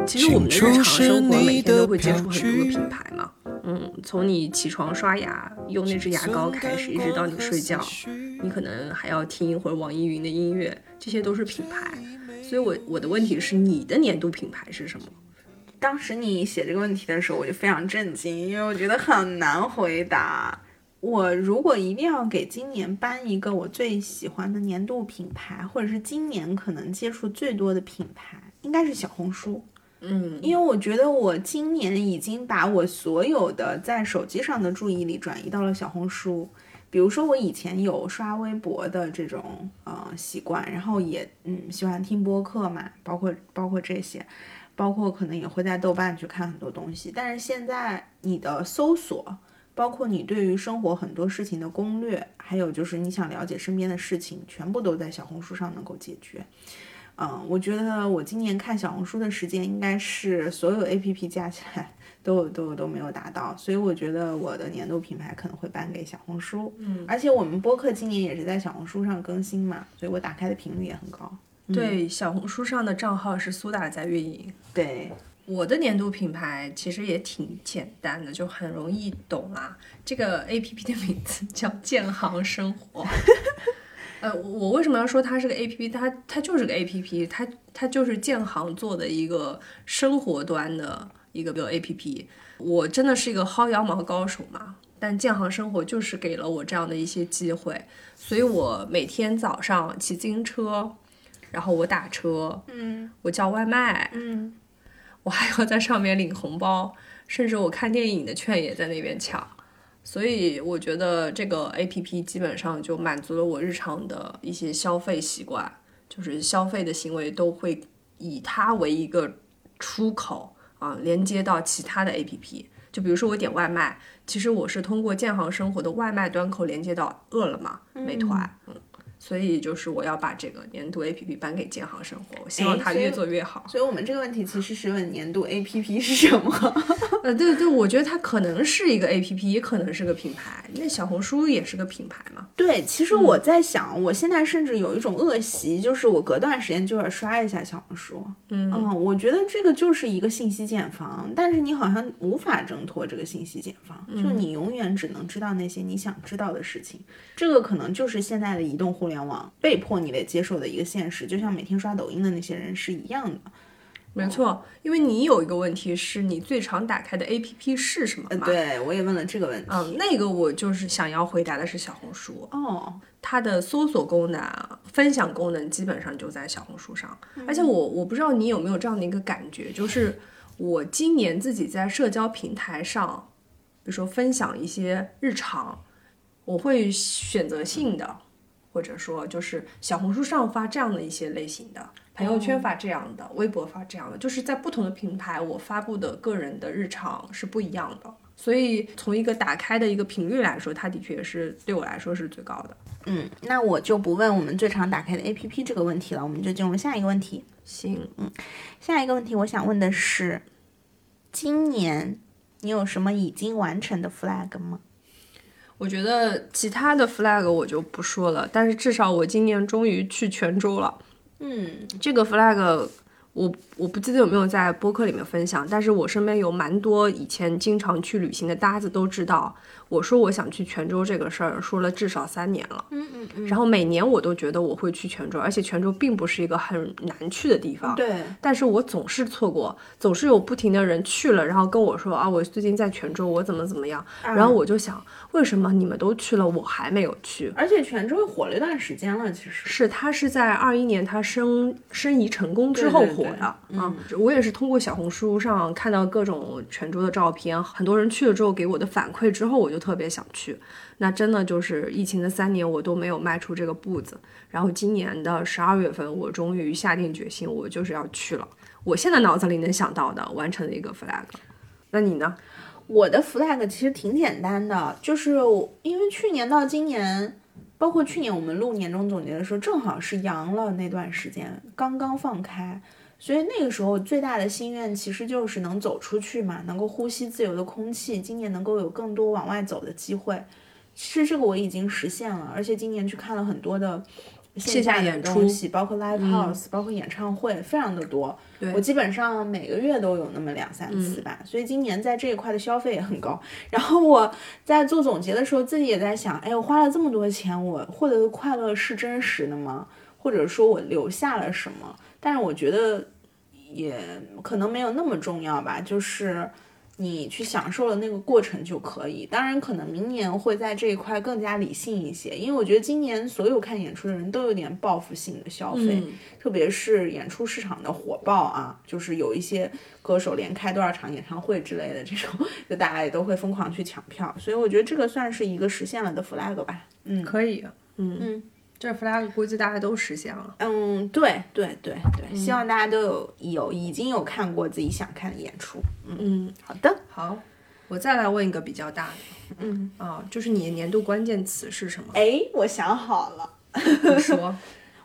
其实我们的日常生活每天都会接触很多品牌嘛，从你起床刷牙用那支牙膏开始，一直到你睡觉，你可能还要听一会儿网易云的音乐，这些都是品牌。所以我我的问题是，你的年度品牌是什么？当时你写这个问题的时候，我就非常震惊，因为我觉得很难回答。我如果一定要给今年颁一个我最喜欢的年度品牌，或者是今年可能接触最多的品牌，应该是小红书。嗯，因为我觉得我今年已经把我所有的在手机上的注意力转移到了小红书。比如说，我以前有刷微博的这种呃习惯，然后也嗯喜欢听播客嘛，包括包括这些，包括可能也会在豆瓣去看很多东西。但是现在你的搜索，包括你对于生活很多事情的攻略，还有就是你想了解身边的事情，全部都在小红书上能够解决。嗯，我觉得我今年看小红书的时间应该是所有 A P P 加起来 都都都没有达到，所以我觉得我的年度品牌可能会颁给小红书。嗯，而且我们播客今年也是在小红书上更新嘛，所以我打开的频率也很高。对，小红书上的账号是苏打在运营。对，我的年度品牌其实也挺简单的，就很容易懂啦。这个 A P P 的名字叫建行生活。呃，我为什么要说它是个 A P P？它它就是个 A P P，它它就是建行做的一个生活端的一个 A P P。我真的是一个薅羊毛高手嘛，但建行生活就是给了我这样的一些机会，所以我每天早上骑自行车，然后我打车，嗯我叫外卖，嗯，我还要在上面领红包，甚至我看电影的券也在那边抢。所以我觉得这个 A P P 基本上就满足了我日常的一些消费习惯，就是消费的行为都会以它为一个出口啊，连接到其他的 APP。就比如说我点外卖，其实我是通过建行生活的外卖端口连接到饿了么、美团，嗯。所以就是我要把这个年度 A P P 搬给建行生活，我希望它越做越好。所以我们这个问题其实是问年度 A P P 是什么？呃，对对，我觉得它可能是一个 A P P，也可能是个品牌。那小红书也是个品牌嘛？对，其实我在想，我现在甚至有一种恶习，就是我隔段时间就要刷一下小红书。嗯嗯，我觉得这个就是一个信息茧房，但是你好像无法挣脱这个信息茧房，就你永远只能知道那些你想知道的事情。这个可能就是现在的移动互联网被迫你得接受的一个现实，就像每天刷抖音的那些人是一样的。没错，因为你有一个问题是你最常打开的 APP 是什么嘛？对，我也问了这个问题。嗯，那个我就是想要回答的是小红书。哦，它的搜索功能、分享功能基本上就在小红书上。而且我我不知道你有没有这样的一个感觉，就是我今年自己在社交平台上，比如说分享一些日常，我会选择性的，或者说就是小红书上发这样的一些类型的。朋友圈发这样的，微博发这样的，就是在不同的平台，我发布的个人的日常是不一样的。所以从一个打开的一个频率来说，它的确是对我来说是最高的。嗯，那我就不问我们最常打开的 APP 这个问题了，我们就进入下一个问题。行，嗯，下一个问题我想问的是，今年你有什么已经完成的 flag 吗？我觉得其他的 flag 我就不说了，但是至少我今年终于去泉州了。嗯，这个 flag 我我不记得有没有在播客里面分享，但是我身边有蛮多以前经常去旅行的搭子都知道。我说我想去泉州这个事儿，说了至少三年了。嗯嗯嗯。然后每年我都觉得我会去泉州，而且泉州并不是一个很难去的地方。对。但是我总是错过，总是有不停的人去了，然后跟我说啊，我最近在泉州，我怎么怎么样。然后我就想，为什么你们都去了，我还没有去？而且泉州火了一段时间了，其实是他是在二一年它申申遗成功之后火的啊。我也是通过小红书上看到各种泉州的照片，很多人去了之后给我的反馈之后，我就就特别想去。那真的就是疫情的三年，我都没有迈出这个步子。然后今年的十二月份，我终于下定决心，我就是要去了。我现在脑子里能想到的完成的一个 flag。那你呢？我的 flag 其实挺简单的，就是因为去年到今年，包括去年我们录年终总结的时候，正好是阳了那段时间，刚刚放开。所以那个时候最大的心愿其实就是能走出去嘛，能够呼吸自由的空气。今年能够有更多往外走的机会，其实这个我已经实现了。而且今年去看了很多的线下演出，包括 live house，包括演唱会，非常的多。我基本上每个月都有那么两三次吧。所以今年在这一块的消费也很高。然后我在做总结的时候，自己也在想，哎，我花了这么多钱，我获得的快乐是真实的吗？或者说我留下了什么？但是我觉得也可能没有那么重要吧，就是你去享受了那个过程就可以。当然，可能明年会在这一块更加理性一些，因为我觉得今年所有看演出的人都有点报复性的消费，特别是演出市场的火爆啊，就是有一些歌手连开多少场演唱会之类的这种，就大家也都会疯狂去抢票。所以我觉得这个算是一个实现了的 flag 吧。嗯，可以。嗯嗯。这 flag 估计大家都实现了。嗯，对对对对，希望大家都有有已经有看过自己想看的演出。嗯，好的，好，我再来问一个比较大的。嗯啊，就是你的年度关键词是什么？哎，我想好了，你说。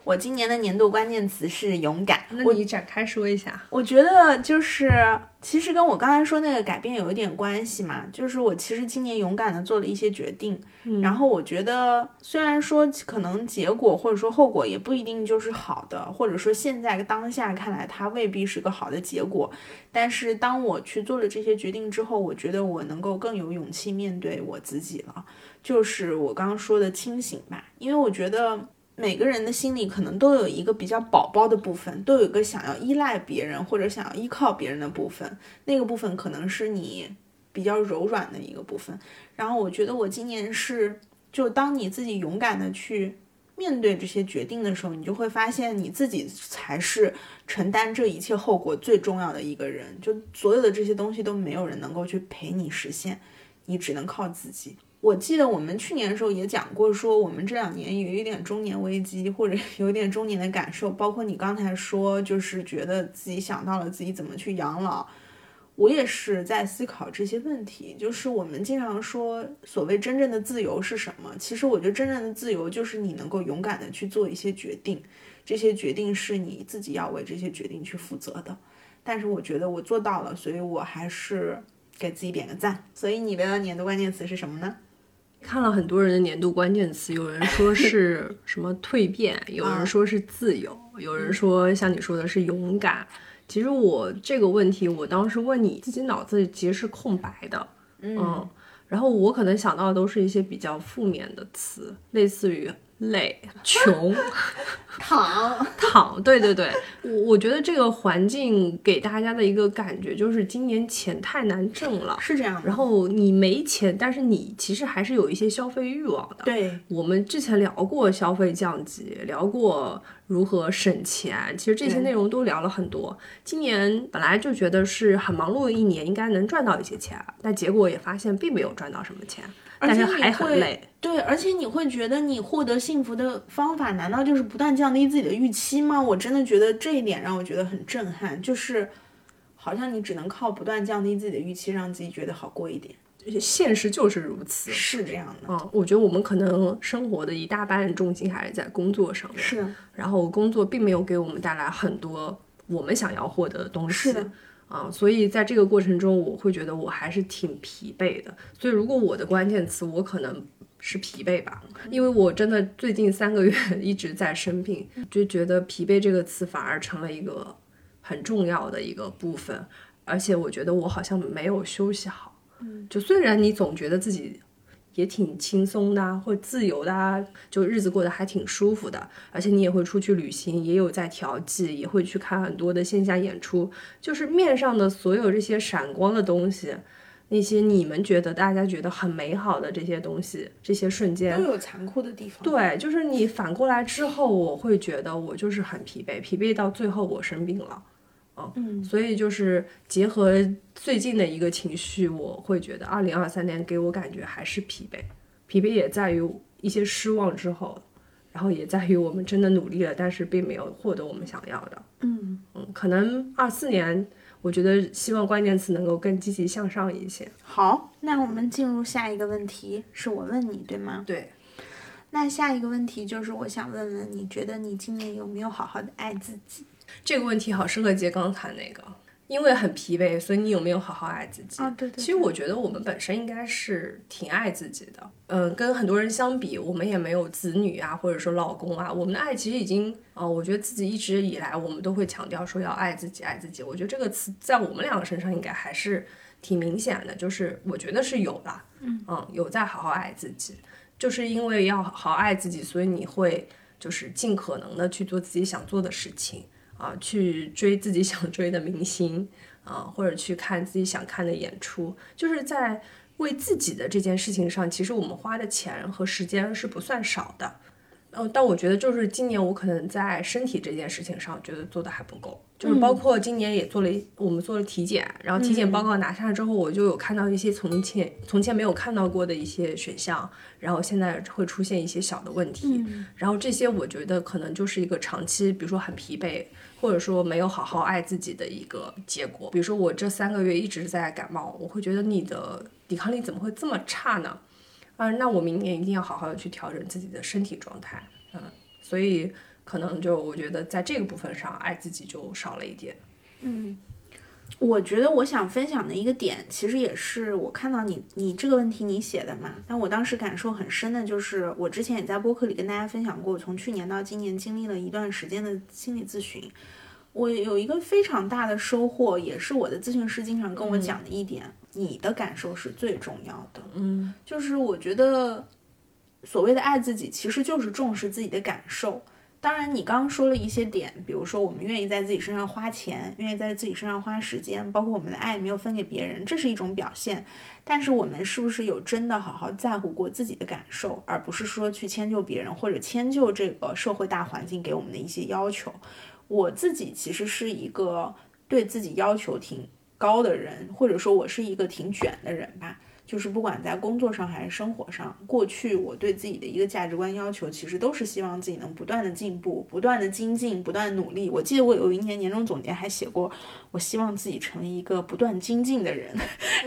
我今年的年度关键词是勇敢。那你展开说一下。我觉得就是其实跟我刚才说那个改变有一点关系嘛，就是我其实今年勇敢的做了一些决定，然后我觉得虽然说可能结果或者说后果也不一定就是好的，或者说现在当下看来它未必是个好的结果，但是当我去做了这些决定之后，我觉得我能够更有勇气面对我自己了，就是我刚刚说的清醒吧，因为我觉得。每个人的心里可能都有一个比较宝宝的部分，都有一个想要依赖别人或者想要依靠别人的部分，那个部分可能是你比较柔软的一个部分。然后我觉得我今年是，就当你自己勇敢的去面对这些决定的时候，你就会发现你自己才是承担这一切后果最重要的一个人。就所有的这些东西都没有人能够去陪你实现，你只能靠自己。我记得我们去年的时候也讲过，说我们这两年有一点中年危机，或者有一点中年的感受。包括你刚才说，就是觉得自己想到了自己怎么去养老，我也是在思考这些问题。就是我们经常说，所谓真正的自由是什么？其实我觉得真正的自由就是你能够勇敢的去做一些决定，这些决定是你自己要为这些决定去负责的。但是我觉得我做到了，所以我还是给自己点个赞。所以你的年度关键词是什么呢？看了很多人的年度关键词，有人说是 什么蜕变，有人说是自由，有人说像你说的是勇敢。其实我这个问题，我当时问你自己脑子里其实是空白的，嗯，然后我可能想到的都是一些比较负面的词，类似于。累、穷、躺、躺，对对对，我我觉得这个环境给大家的一个感觉就是今年钱太难挣了，是这样。然后你没钱，但是你其实还是有一些消费欲望的。对，我们之前聊过消费降级，聊过如何省钱，其实这些内容都聊了很多。今年本来就觉得是很忙碌的一年，应该能赚到一些钱，但结果也发现并没有赚到什么钱。但是还很累，对，而且你会觉得你获得幸福的方法，难道就是不断降低自己的预期吗？我真的觉得这一点让我觉得很震撼，就是好像你只能靠不断降低自己的预期，让自己觉得好过一点。现实就是如此，是这样的。嗯，我觉得我们可能生活的一大半重心还是在工作上面，是。然后工作并没有给我们带来很多我们想要获得的东西。是的。啊，所以在这个过程中，我会觉得我还是挺疲惫的。所以如果我的关键词，我可能是疲惫吧，因为我真的最近三个月 一直在生病，就觉得疲惫这个词反而成了一个很重要的一个部分，而且我觉得我好像没有休息好。嗯，就虽然你总觉得自己。也挺轻松的，或自由的啊，就日子过得还挺舒服的。而且你也会出去旅行，也有在调剂，也会去看很多的线下演出。就是面上的所有这些闪光的东西，那些你们觉得大家觉得很美好的这些东西，这些瞬间都有残酷的地方。对，就是你反过来之后，我会觉得我就是很疲惫，疲惫到最后我生病了。嗯，所以就是结合最近的一个情绪，我会觉得二零二三年给我感觉还是疲惫，疲惫也在于一些失望之后，然后也在于我们真的努力了，但是并没有获得我们想要的。嗯嗯，可能二四年，我觉得希望关键词能够更积极向上一些。好，那我们进入下一个问题，是我问你对吗？对。那下一个问题就是我想问问，你觉得你今年有没有好好的爱自己？这个问题好适合接刚才那个，因为很疲惫，所以你有没有好好爱自己？啊，对对。其实我觉得我们本身应该是挺爱自己的，嗯，跟很多人相比，我们也没有子女啊，或者说老公啊，我们的爱其实已经，呃，我觉得自己一直以来我们都会强调说要爱自己，爱自己。我觉得这个词在我们两个身上应该还是挺明显的，就是我觉得是有的，嗯嗯，有在好好爱自己，就是因为要好好爱自己，所以你会就是尽可能的去做自己想做的事情。啊，去追自己想追的明星啊，或者去看自己想看的演出，就是在为自己的这件事情上，其实我们花的钱和时间是不算少的。嗯，但我觉得就是今年我可能在身体这件事情上，觉得做的还不够。就是包括今年也做了，我们做了体检，然后体检报告拿下来之后，我就有看到一些从前从前没有看到过的一些选项，然后现在会出现一些小的问题，然后这些我觉得可能就是一个长期，比如说很疲惫。或者说没有好好爱自己的一个结果，比如说我这三个月一直在感冒，我会觉得你的抵抗力怎么会这么差呢？啊，那我明年一定要好好的去调整自己的身体状态，嗯，所以可能就我觉得在这个部分上爱自己就少了一点，嗯。我觉得我想分享的一个点，其实也是我看到你你这个问题你写的嘛，但我当时感受很深的就是，我之前也在播客里跟大家分享过，从去年到今年经历了一段时间的心理咨询，我有一个非常大的收获，也是我的咨询师经常跟我讲的一点，你的感受是最重要的，嗯，就是我觉得所谓的爱自己，其实就是重视自己的感受。当然，你刚刚说了一些点，比如说我们愿意在自己身上花钱，愿意在自己身上花时间，包括我们的爱没有分给别人，这是一种表现。但是我们是不是有真的好好在乎过自己的感受，而不是说去迁就别人或者迁就这个社会大环境给我们的一些要求？我自己其实是一个对自己要求挺高的人，或者说我是一个挺卷的人吧。就是不管在工作上还是生活上，过去我对自己的一个价值观要求，其实都是希望自己能不断的进步、不断的精进、不断努力。我记得我有一年年终总结还写过，我希望自己成为一个不断精进的人。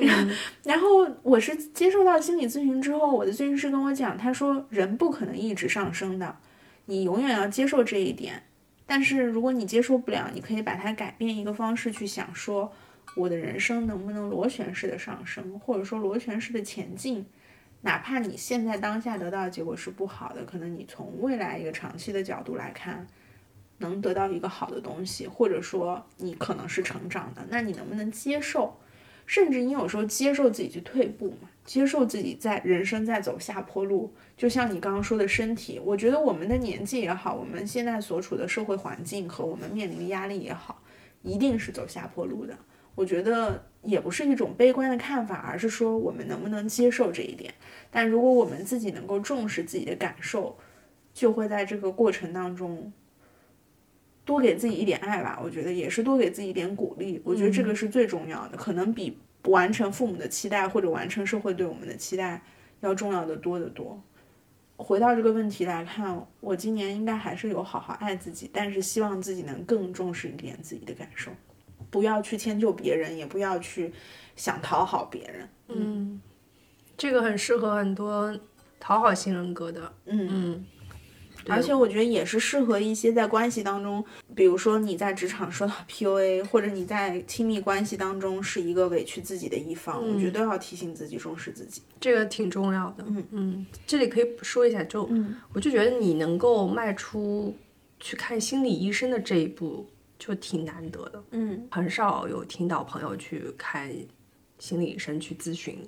然后我是接受到心理咨询之后，我的咨询师跟我讲，他说人不可能一直上升的，你永远要接受这一点。但是如果你接受不了，你可以把它改变一个方式去想说。我的人生能不能螺旋式的上升，或者说螺旋式的前进？哪怕你现在当下得到的结果是不好的，可能你从未来一个长期的角度来看，能得到一个好的东西，或者说你可能是成长的，那你能不能接受？甚至你有时候接受自己去退步嘛？接受自己在人生在走下坡路，就像你刚刚说的身体，我觉得我们的年纪也好，我们现在所处的社会环境和我们面临的压力也好，一定是走下坡路的。我觉得也不是一种悲观的看法，而是说我们能不能接受这一点。但如果我们自己能够重视自己的感受，就会在这个过程当中多给自己一点爱吧。我觉得也是多给自己一点鼓励。我觉得这个是最重要的，可能比完成父母的期待或者完成社会对我们的期待要重要的多得多。回到这个问题来看，我今年应该还是有好好爱自己，但是希望自己能更重视一点自己的感受。不要去迁就别人，也不要去想讨好别人。嗯，这个很适合很多讨好型人格的。嗯嗯，而且我觉得也是适合一些在关系当中，比如说你在职场受到 PUA，或者你在亲密关系当中是一个委屈自己的一方，我觉得都要提醒自己重视自己。这个挺重要的。嗯嗯，这里可以说一下，就我就觉得你能够迈出去看心理医生的这一步。就挺难得的，嗯，很少有听到朋友去看心理医生去咨询。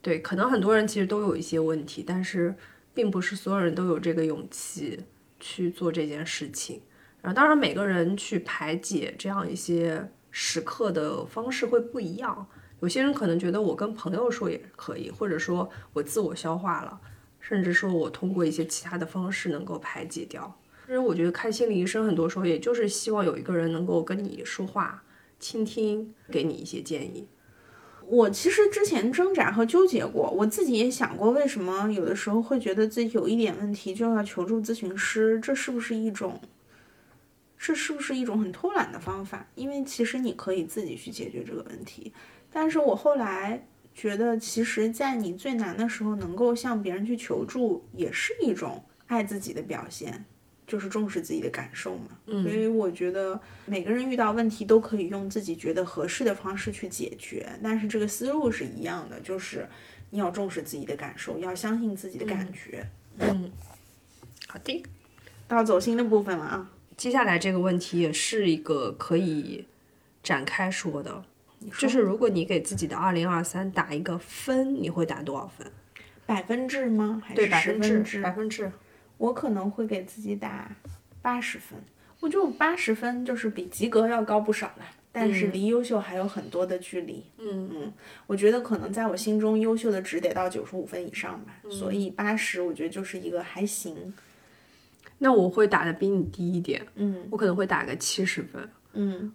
对，可能很多人其实都有一些问题，但是并不是所有人都有这个勇气去做这件事情。然后，当然每个人去排解这样一些时刻的方式会不一样。有些人可能觉得我跟朋友说也可以，或者说我自我消化了，甚至说我通过一些其他的方式能够排解掉。其实我觉得看心理医生很多时候也就是希望有一个人能够跟你说话、倾听，给你一些建议。我其实之前挣扎和纠结过，我自己也想过，为什么有的时候会觉得自己有一点问题就要求助咨询师，这是不是一种，这是不是一种很偷懒的方法？因为其实你可以自己去解决这个问题。但是我后来觉得，其实，在你最难的时候，能够向别人去求助，也是一种爱自己的表现。就是重视自己的感受嘛，所以我觉得每个人遇到问题都可以用自己觉得合适的方式去解决，但是这个思路是一样的，就是你要重视自己的感受，要相信自己的感觉。嗯，好的，到走心的部分了啊，接下来这个问题也是一个可以展开说的，就是如果你给自己的二零二三打一个分，你会打多少分？百分制吗？还对，是十百分制，制？百分制。我可能会给自己打八十分，我觉得八十分就是比及格要高不少了，但是离优秀还有很多的距离。嗯嗯，我觉得可能在我心中优秀的值得到九十五分以上吧，所以八十我觉得就是一个还行。那我会打的比你低一点，嗯我可能会打个七十分。嗯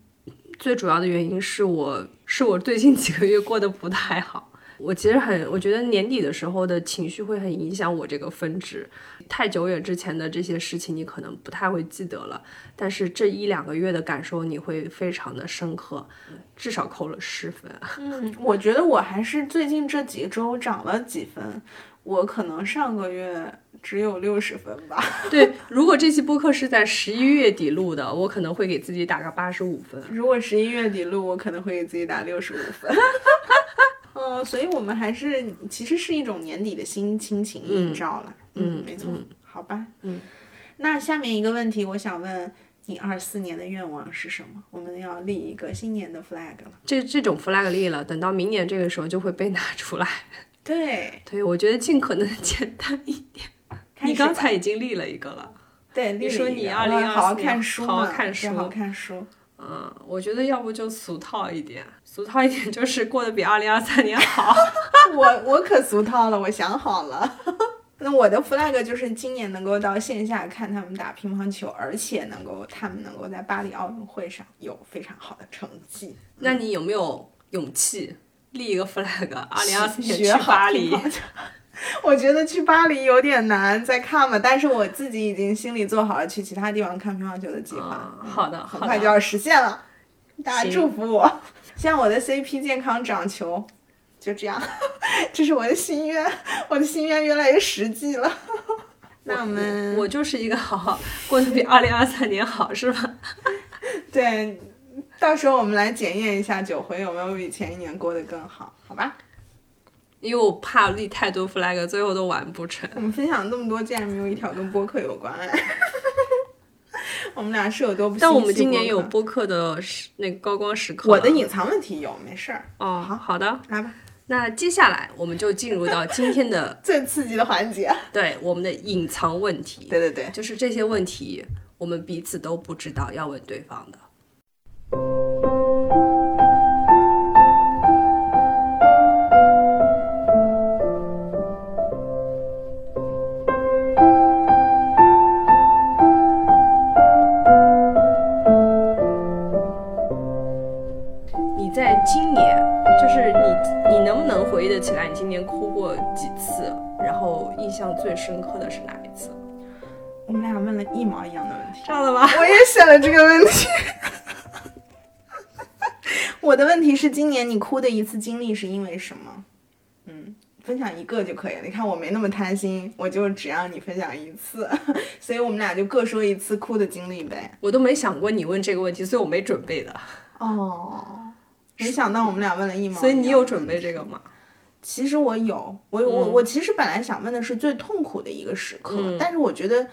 最主要的原因是我是我最近几个月过得不太好。我其实很，我觉得年底的时候的情绪会很影响我这个分值。太久远之前的这些事情，你可能不太会记得了，但是这一两个月的感受你会非常的深刻，至少扣了十分。嗯，我觉得我还是最近这几周涨了几分，我可能上个月只有六十分吧。对，如果这期播客是在十一月底录的，我可能会给自己打个八十五分。如果十一月底录，我可能会给自己打六十五分。嗯，所以我们还是其实是一种年底的新亲情映照了。嗯，没错。好吧。嗯。那下面一个问题，我想问你，二四年的愿望是什么？我们要立一个新年的 flag 了。这这种 flag 立了，等到明年这个时候就会被拿出来。对。对，我觉得尽可能简单一点。你刚才已经立了一个了。对，你说你二零好好看书好好看书，好好看书。嗯，我觉得要不就俗套一点，俗套一点就是过得比二零二三年好。我我可俗套了，我想好了。那我的 flag 就是今年能够到线下看他们打乒乓球，而且能够他们能够在巴黎奥运会上有非常好的成绩。那你有没有勇气立一个 flag，二零二四年去学巴黎我觉得去巴黎有点难，再看吧。但是我自己已经心里做好了去其他地方看乒乓球的计划，嗯好的，很快就要实现了。大家祝福我，希望我的 CP 健康长球。就这样，这是我的心愿，我的心愿越来越实际了。那我们我就是一个好好过得比二零二三年好，是吧？对，到时候我们来检验一下九回有没有比前一年过得更好，好吧？因为我怕立太多 flag，最后都完不成。我们分享这么多，竟然没有一条跟播客有关。我们俩是有多不？但我们今年有播客的时那个高光时刻。我的隐藏问题有，没事儿。哦，好好的。来吧，那接下来我们就进入到今天的 最刺激的环节。对我们的隐藏问题。对对对，就是这些问题，我们彼此都不知道要问对方的。过几次？然后印象最深刻的是哪一次？我们俩问了一毛一样的问题。知道了吗？我也选了这个问题。我的问题是，今年你哭的一次经历是因为什么？嗯，分享一个就可以了。你看我没那么贪心，我就只让你分享一次，所以我们俩就各说一次哭的经历呗。我都没想过你问这个问题，所以我没准备的。哦，没想到我们俩问了一毛。所以你有准备这个吗？其实我有，我我我其实本来想问的是最痛苦的一个时刻，但是我觉得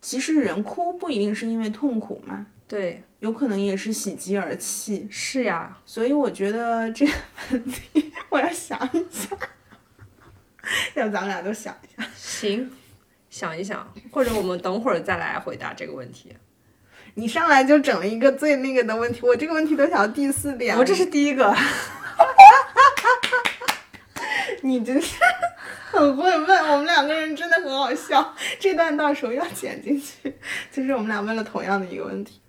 其实人哭不一定是因为痛苦嘛，对，有可能也是喜极而泣。是呀，所以我觉得这个问题我要想一下，要咱们俩都想一下。行，想一想，或者我们等会儿再来回答这个问题。你上来就整了一个最那个的问题，我这个问题都想到第四遍了。我这是第一个，你真是很会问，我们两个人真的很好笑。这段到时候要剪进去，就是我们俩问了同样的一个问题。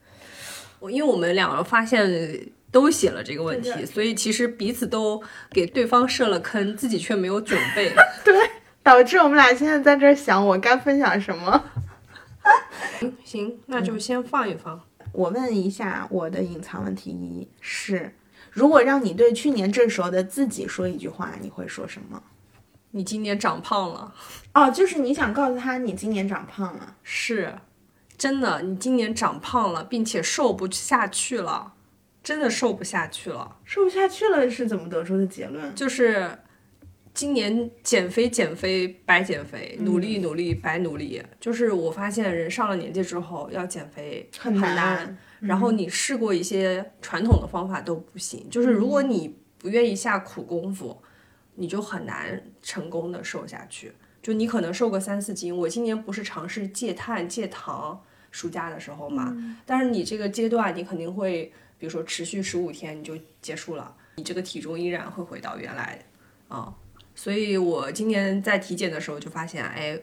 我因为我们两个发现都写了这个问题，所以其实彼此都给对方设了坑，自己却没有准备。对，导致我们俩现在在这儿想我该分享什么。行，那就先放一放。我问一下，我的隐藏问题一是：如果让你对去年这时候的自己说一句话，你会说什么？你今年长胖了，哦，就是你想告诉他你今年长胖了。是，真的，你今年长胖了，并且瘦不下去了，真的瘦不下去了。瘦不下去了是怎么得出的结论？就是今年减肥减肥白减肥，努力努力白努力。就是我发现人上了年纪之后要减肥很难，难然后你试过一些传统的方法都不行。就是如果你不愿意下苦功夫，你就很难成功的瘦下去。就你可能瘦个三四斤，我今年不是尝试戒碳戒糖，暑假的时候嘛，但是你这个阶段你肯定会，比如说持续十五天你就结束了，你这个体重依然会回到原来啊、所以我今年在体检的时候就发现，哎，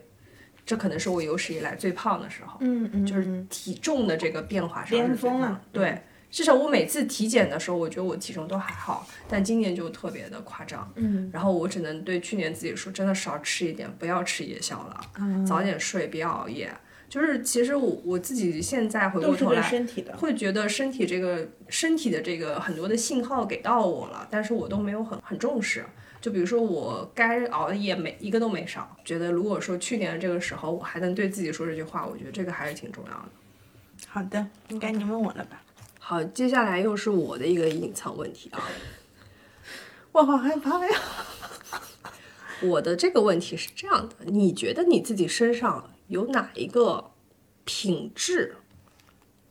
这可能是我有史以来最胖的时候，嗯嗯，就是体重的这个变化上巅是最峰了对，至少我每次体检的时候，我觉得我体重都还好，但今年就特别的夸张。嗯，然后我只能对去年自己说，真的少吃一点，不要吃夜宵了，嗯早点睡，别熬夜。就是其实我我自己现在回过头来，身体的。会觉得身体这个身体的这个很多的信号给到我了，但是我都没有很很重视。就比如说我该熬的夜没一个都没少，觉得如果说去年的这个时候我还能对自己说这句话，我觉得这个还是挺重要的。好的，应该你问我了吧？好，接下来又是我的一个隐藏问题啊。我好害怕呀！我的这个问题是这样的：你觉得你自己身上有哪一个品质，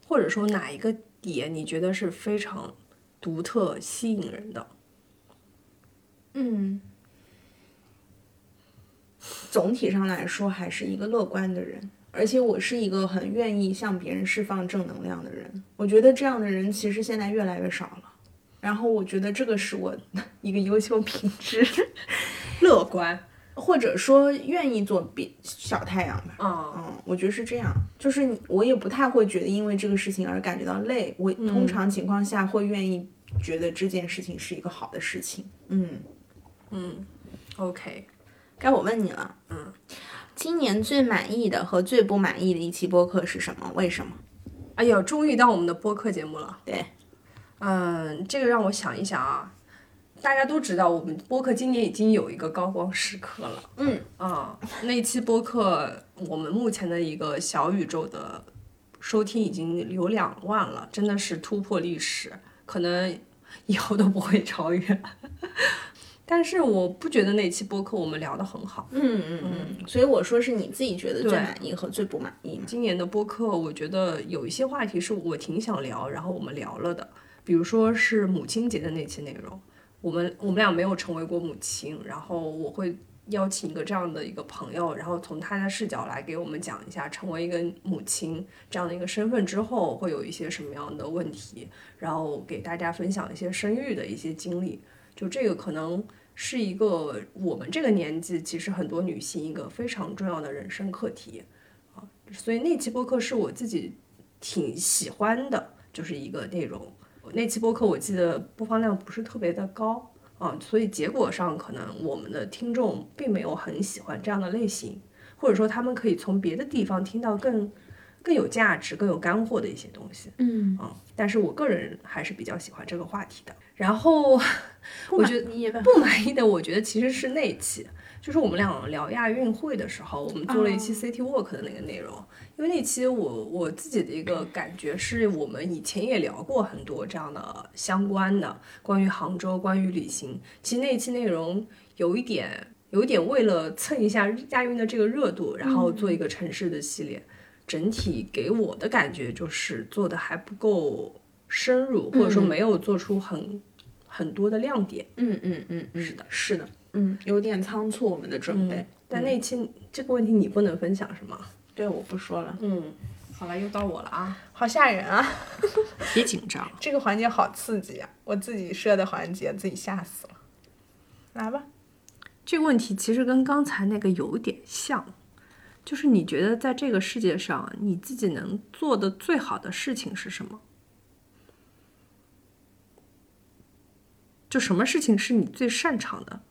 或者说哪一个点，你觉得是非常独特、吸引人的？嗯，总体上来说还是一个乐观的人，而且我是一个很愿意向别人释放正能量的人。我觉得这样的人其实现在越来越少了。然后我觉得这个是我一个优秀品质，乐观。或者说愿意做比小太阳吧。啊、嗯，我觉得是这样，就是我也不太会觉得因为这个事情而感觉到累。我通常情况下会愿意觉得这件事情是一个好的事情。嗯，OK，该我问你了。嗯，今年最满意的和最不满意的一期播客是什么？为什么？哎呦，终于到我们的播客节目了。对，嗯，这个让我想一想啊。大家都知道，我们播客今年已经有一个高光时刻了。嗯啊，那期播客我们目前的一个小宇宙的收听已经有两万了，真的是突破历史，可能以后都不会超越。但是我不觉得那期播客我们聊得很好。嗯嗯嗯。所以我说是你自己觉得最对满意和最不满意？今年的播客，我觉得有一些话题是我挺想聊，然后我们聊了的，比如说是母亲节的那期内容，我们我们俩没有成为过母亲，然后我会邀请一个这样的一个朋友，然后从他的视角来给我们讲一下成为一个母亲这样的一个身份之后会有一些什么样的问题，然后给大家分享一些生育的一些经历，就这个可能。是一个我们这个年纪，其实很多女性一个非常重要的人生课题。啊所以那期播客是我自己挺喜欢的，就是一个内容。那期播客我记得播放量不是特别的高啊，所以结果上可能我们的听众并没有很喜欢这样的类型，或者说他们可以从别的地方听到更更有价值、更有干货的一些东西。嗯，啊，但是我个人还是比较喜欢这个话题的。然后我觉得得不满意的，我觉得其实是那一期，就是我们俩聊亚运会的时候，我们做了一期 City Walk 的那个内容。因为那期我我自己的一个感觉是我们以前也聊过很多这样的相关的关于杭州、关于旅行。其实那一期内容有一点有一点为了蹭一下亚运的这个热度，然后做一个城市的系列。整体给我的感觉就是做的还不够深入，或者说没有做出很很多的亮点。嗯嗯嗯嗯，是的，是的。嗯，有点仓促我们的准备。但那期这个问题你不能分享是吗？对，我不说了。嗯，好了，又到我了啊，好吓人啊！别紧张。这个环节好刺激啊！我自己设的环节，自己吓死了。来吧。这个问题其实跟刚才那个有点像，就是你觉得在这个世界上，你自己能做的最好的事情是什么？就什么事情是你最擅长的？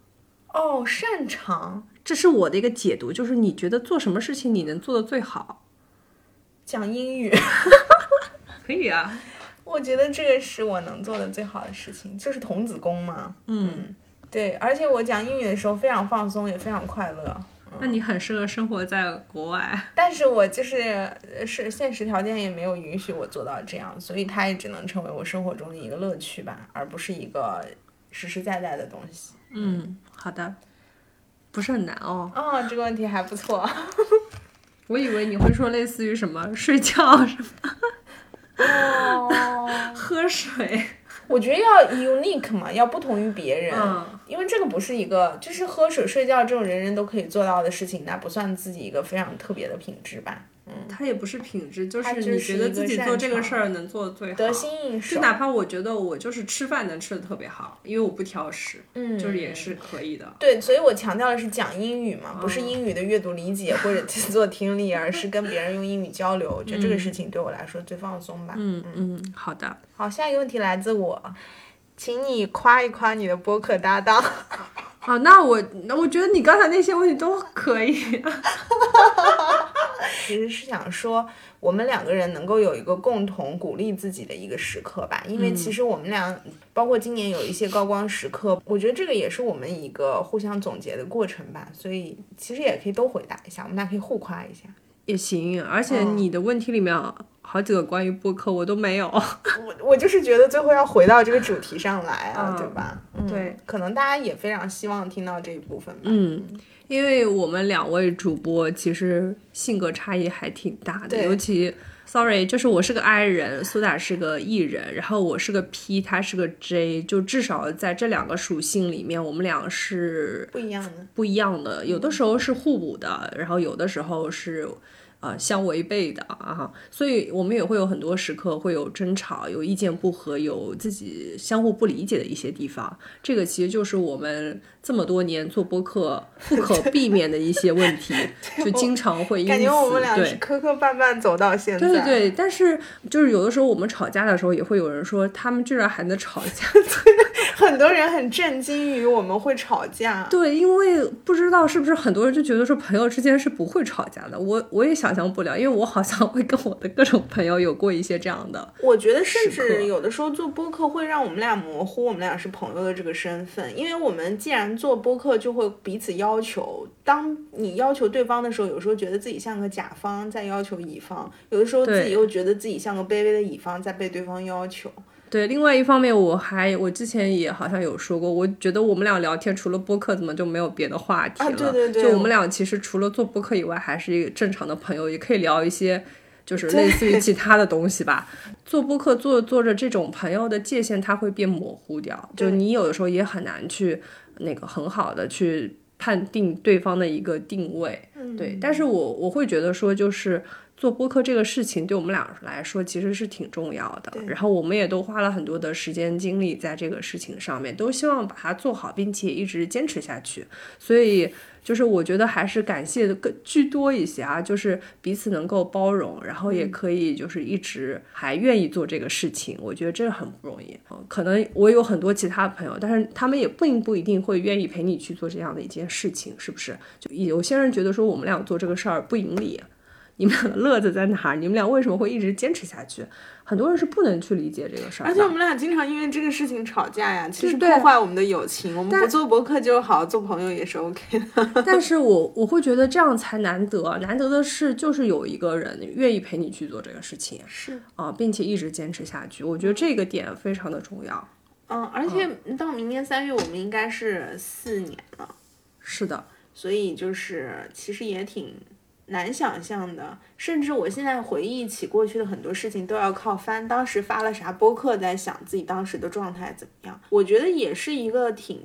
哦，擅长这是我的一个解读，就是你觉得做什么事情你能做的最好？讲英语。可以啊，我觉得这个是我能做的最好的事情，就是童子功嘛。嗯，对，而且我讲英语的时候非常放松，也非常快乐。那你很适合生活在国外。但是我就是呃是现实条件也没有允许我做到这样，所以它也只能成为我生活中的一个乐趣吧，而不是一个实实在在的东西。嗯，好的，不是很难哦。哦，这个问题还不错。我以为你会说类似于什么睡觉、什么哦，喝水。我觉得要 unique 嘛，要不同于别人，嗯因为这个不是一个就是喝水、睡觉这种人人都可以做到的事情，那不算自己一个非常特别的品质吧。嗯它也不是品质，就是你觉得自己做这个事儿能做的最好。得心应手就，哪怕我觉得我就是吃饭能吃的特别好，因为我不挑食，嗯就是也是可以的。对，所以我强调的是讲英语嘛，不是英语的阅读理解或者做听力，而是跟别人用英语交流。我觉得这个事情对我来说最放松吧。嗯嗯，好的。好，下一个问题来自我，请你夸一夸你的播客搭档。好，那我那我觉得你刚才那些问题都可以。其实是想说，我们两个人能够有一个共同鼓励自己的一个时刻吧，因为其实我们俩，包括今年有一些高光时刻，我觉得这个也是我们一个互相总结的过程吧，所以其实也可以都回答一下，我们俩可以互夸一下。也行，而且你的问题里面好几个关于播客我都没有。我我就是觉得最后要回到这个主题上来啊，嗯对吧？嗯对，可能大家也非常希望听到这一部分吧。嗯，因为我们两位主播其实性格差异还挺大的，尤其 sorry，就是我是个 I 人，苏打是个 E 人，然后我是个 P，他是个 J，就至少在这两个属性里面，我们俩是不一样的。不一样的，有的时候是互补的，然后有的时候是。呃相违背的啊，所以我们也会有很多时刻会有争吵、有意见不合、有自己相互不理解的一些地方。这个其实就是我们这么多年做播客不可避免的一些问题，就经常会因此感觉我们俩是对。磕磕绊绊走到现在。对对对，但是就是有的时候我们吵架的时候，也会有人说他们居然还能吵架。很多人很震惊于我们会吵架。对，因为不知道是不是很多人就觉得说朋友之间是不会吵架的，我我也想象不了，因为我好像会跟我的各种朋友有过一些这样的。我觉得甚至有的时候做播客会让我们俩模糊我们俩是朋友的这个身份，因为我们既然做播客，就会彼此要求。当你要求对方的时候，有时候觉得自己像个甲方在要求乙方，有的时候自己又觉得自己像个卑微的乙方在被对方要求。对，另外一方面，我还我之前也好像有说过，我觉得我们俩聊天除了播客，怎么就没有别的话题了？啊对对对就我们俩其实除了做播客以外，还是一个正常的朋友，也可以聊一些。就是类似于其他的东西吧，做播客做着做着，这种朋友的界限它会变模糊掉，就你有的时候也很难去那个很好的去判定对方的一个定位，嗯对。但是我我会觉得说，就是做播客这个事情对我们俩来说其实是挺重要的，然后我们也都花了很多的时间精力在这个事情上面，都希望把它做好，并且一直坚持下去。所以就是我觉得还是感谢的更居多一些啊，就是彼此能够包容，然后也可以就是一直还愿意做这个事情，我觉得这很不容易。嗯可能我有很多其他朋友，但是他们也并不一定会愿意陪你去做这样的一件事情，是不是？就有些人觉得说我们俩做这个事儿不盈利。你们俩的乐子在哪儿？你们俩为什么会一直坚持下去？很多人是不能去理解这个事儿。而且我们俩经常因为这个事情吵架呀，其实破坏我们的友情。我们不做博客就好，做朋友也是 OK 的。但是我 我会觉得这样才难得，难得的是就是有一个人愿意陪你去做这个事情是，啊，并且一直坚持下去。我觉得这个点非常的重要。嗯，而且到明年三月，我们应该是四年了。是的，所以就是其实也挺难想象的，甚至我现在回忆起过去的很多事情，都要靠翻当时发了啥播客，在想自己当时的状态怎么样。我觉得也是一个挺。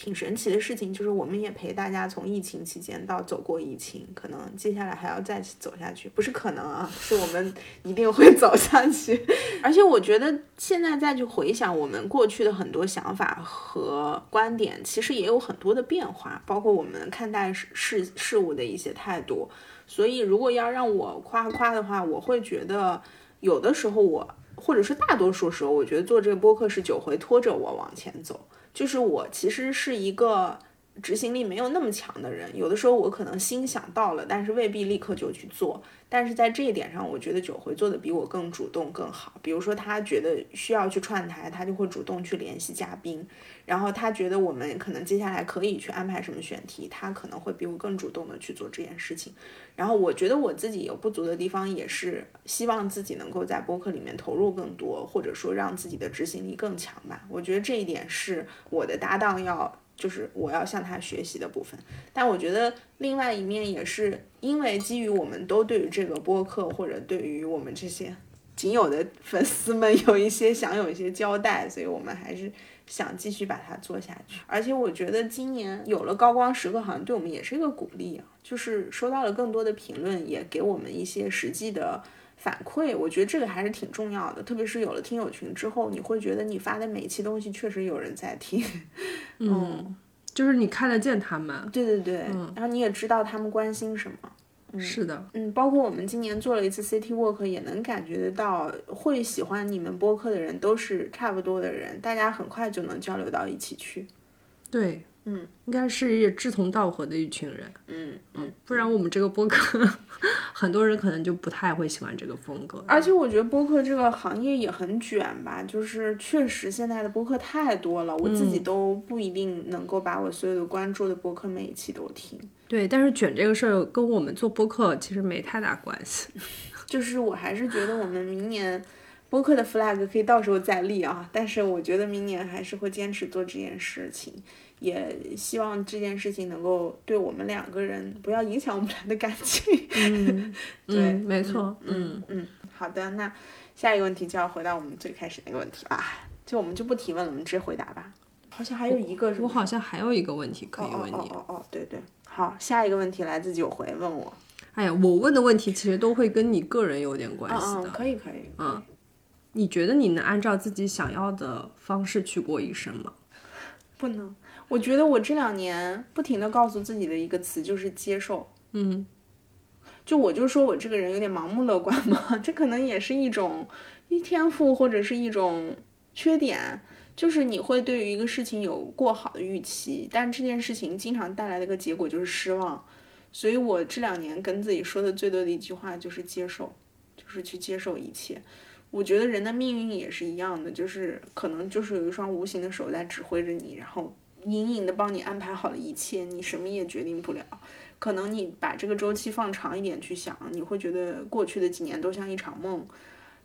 挺神奇的事情，就是我们也陪大家从疫情期间到走过疫情，可能接下来还要再走下去，不是可能啊，是我们 一定会走下去。而且我觉得现在再去回想我们过去的很多想法和观点，其实也有很多的变化，包括我们看待事事事物的一些态度。所以，如果要让我夸夸的话，我会觉得有的时候我，或者是大多数时候，我觉得做这个播客是九回拖着我往前走。就是我其实是一个执行力没有那么强的人，有的时候我可能心想到了，但是未必立刻就去做。但是在这一点上，我觉得九回做的比我更主动更好。比如说他觉得需要去串台，他就会主动去联系嘉宾。然后他觉得我们可能接下来可以去安排什么选题，他可能会比我更主动的去做这件事情。然后我觉得我自己有不足的地方，也是希望自己能够在播客里面投入更多，或者说让自己的执行力更强吧。我觉得这一点是我的搭档要，就是我要向他学习的部分。但我觉得另外一面也是因为基于我们都对于这个播客或者对于我们这些仅有的粉丝们有一些想有一些交代，所以我们还是。想继续把它做下去，而且我觉得今年有了高光时刻，好像对我们也是一个鼓励啊，就是收到了更多的评论，也给我们一些实际的反馈。我觉得这个还是挺重要的，特别是有了听友群之后，你会觉得你发的每一期东西确实有人在听。嗯，就是你看得见他们。对对对，然后你也知道他们关心什么。是的，嗯，包括我们今年做了一次 City Walk，也能感觉得到，会喜欢你们播客的人都是差不多的人，大家很快就能交流到一起去。对，嗯，应该是志同道合的一群人。嗯嗯，不然我们这个播客，很多人可能就不太会喜欢这个风格。而且我觉得播客这个行业也很卷吧，就是确实现在的播客太多了，我自己都不一定能够把我所有的关注的播客每一期都听。对，但是卷这个事儿跟我们做播客其实没太大关系。就是我还是觉得我们明年播客的 flag 可以到时候再立啊，但是我觉得明年还是会坚持做这件事情，也希望这件事情能够对我们两个人不要影响我们俩的感情。嗯，对嗯没错，嗯嗯，好的，那下一个问题就要回到我们最开始那个问题吧，就我们就不提问了，我们直接回答吧。好像还有一个是我好像还有一个问题可以问你。哦哦哦哦哦，对对。好，下一个问题来自九回问我，哎呀，我问的问题其实都会跟你个人有点关系的。可以可以，嗯，你觉得你能按照自己想要的方式去过一生吗？不能。我觉得我这两年不停的告诉自己的一个词就是接受。嗯，就我就说我这个人有点盲目乐观嘛，这可能也是一种一天赋或者是一种缺点，就是你会对于一个事情有过好的预期，但这件事情经常带来的一个结果就是失望。所以我这两年跟自己说的最多的一句话就是接受，就是去接受一切。我觉得人的命运也是一样的，就是可能就是有一双无形的手在指挥着你，然后隐隐的帮你安排好了一切，你什么也决定不了。可能你把这个周期放长一点去想，你会觉得过去的几年都像一场梦，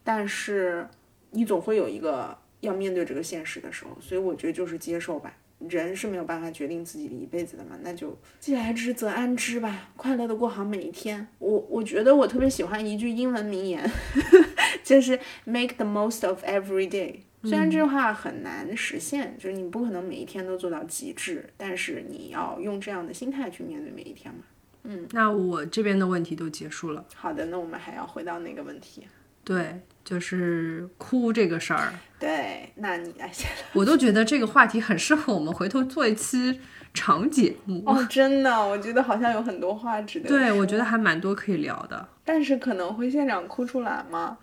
但是你总会有一个要面对这个现实的时候，所以我觉得就是接受吧。人是没有办法决定自己的一辈子的嘛，那就既来之则安之吧，快乐的过好每一天。我我觉得我特别喜欢一句英文名言，就是 make the most of every day。虽然这句话很难实现，就是你不可能每一天都做到极致，但是你要用这样的心态去面对每一天嘛。嗯那我这边的问题都结束了。好的，那我们还要回到那个问题。对，就是哭这个事儿，对，那你来先。我都觉得这个话题很适合我们回头做一期长节目。哦，真的，我觉得好像有很多话值得对，我觉得还蛮多可以聊的。但是可能会现场哭出来吗？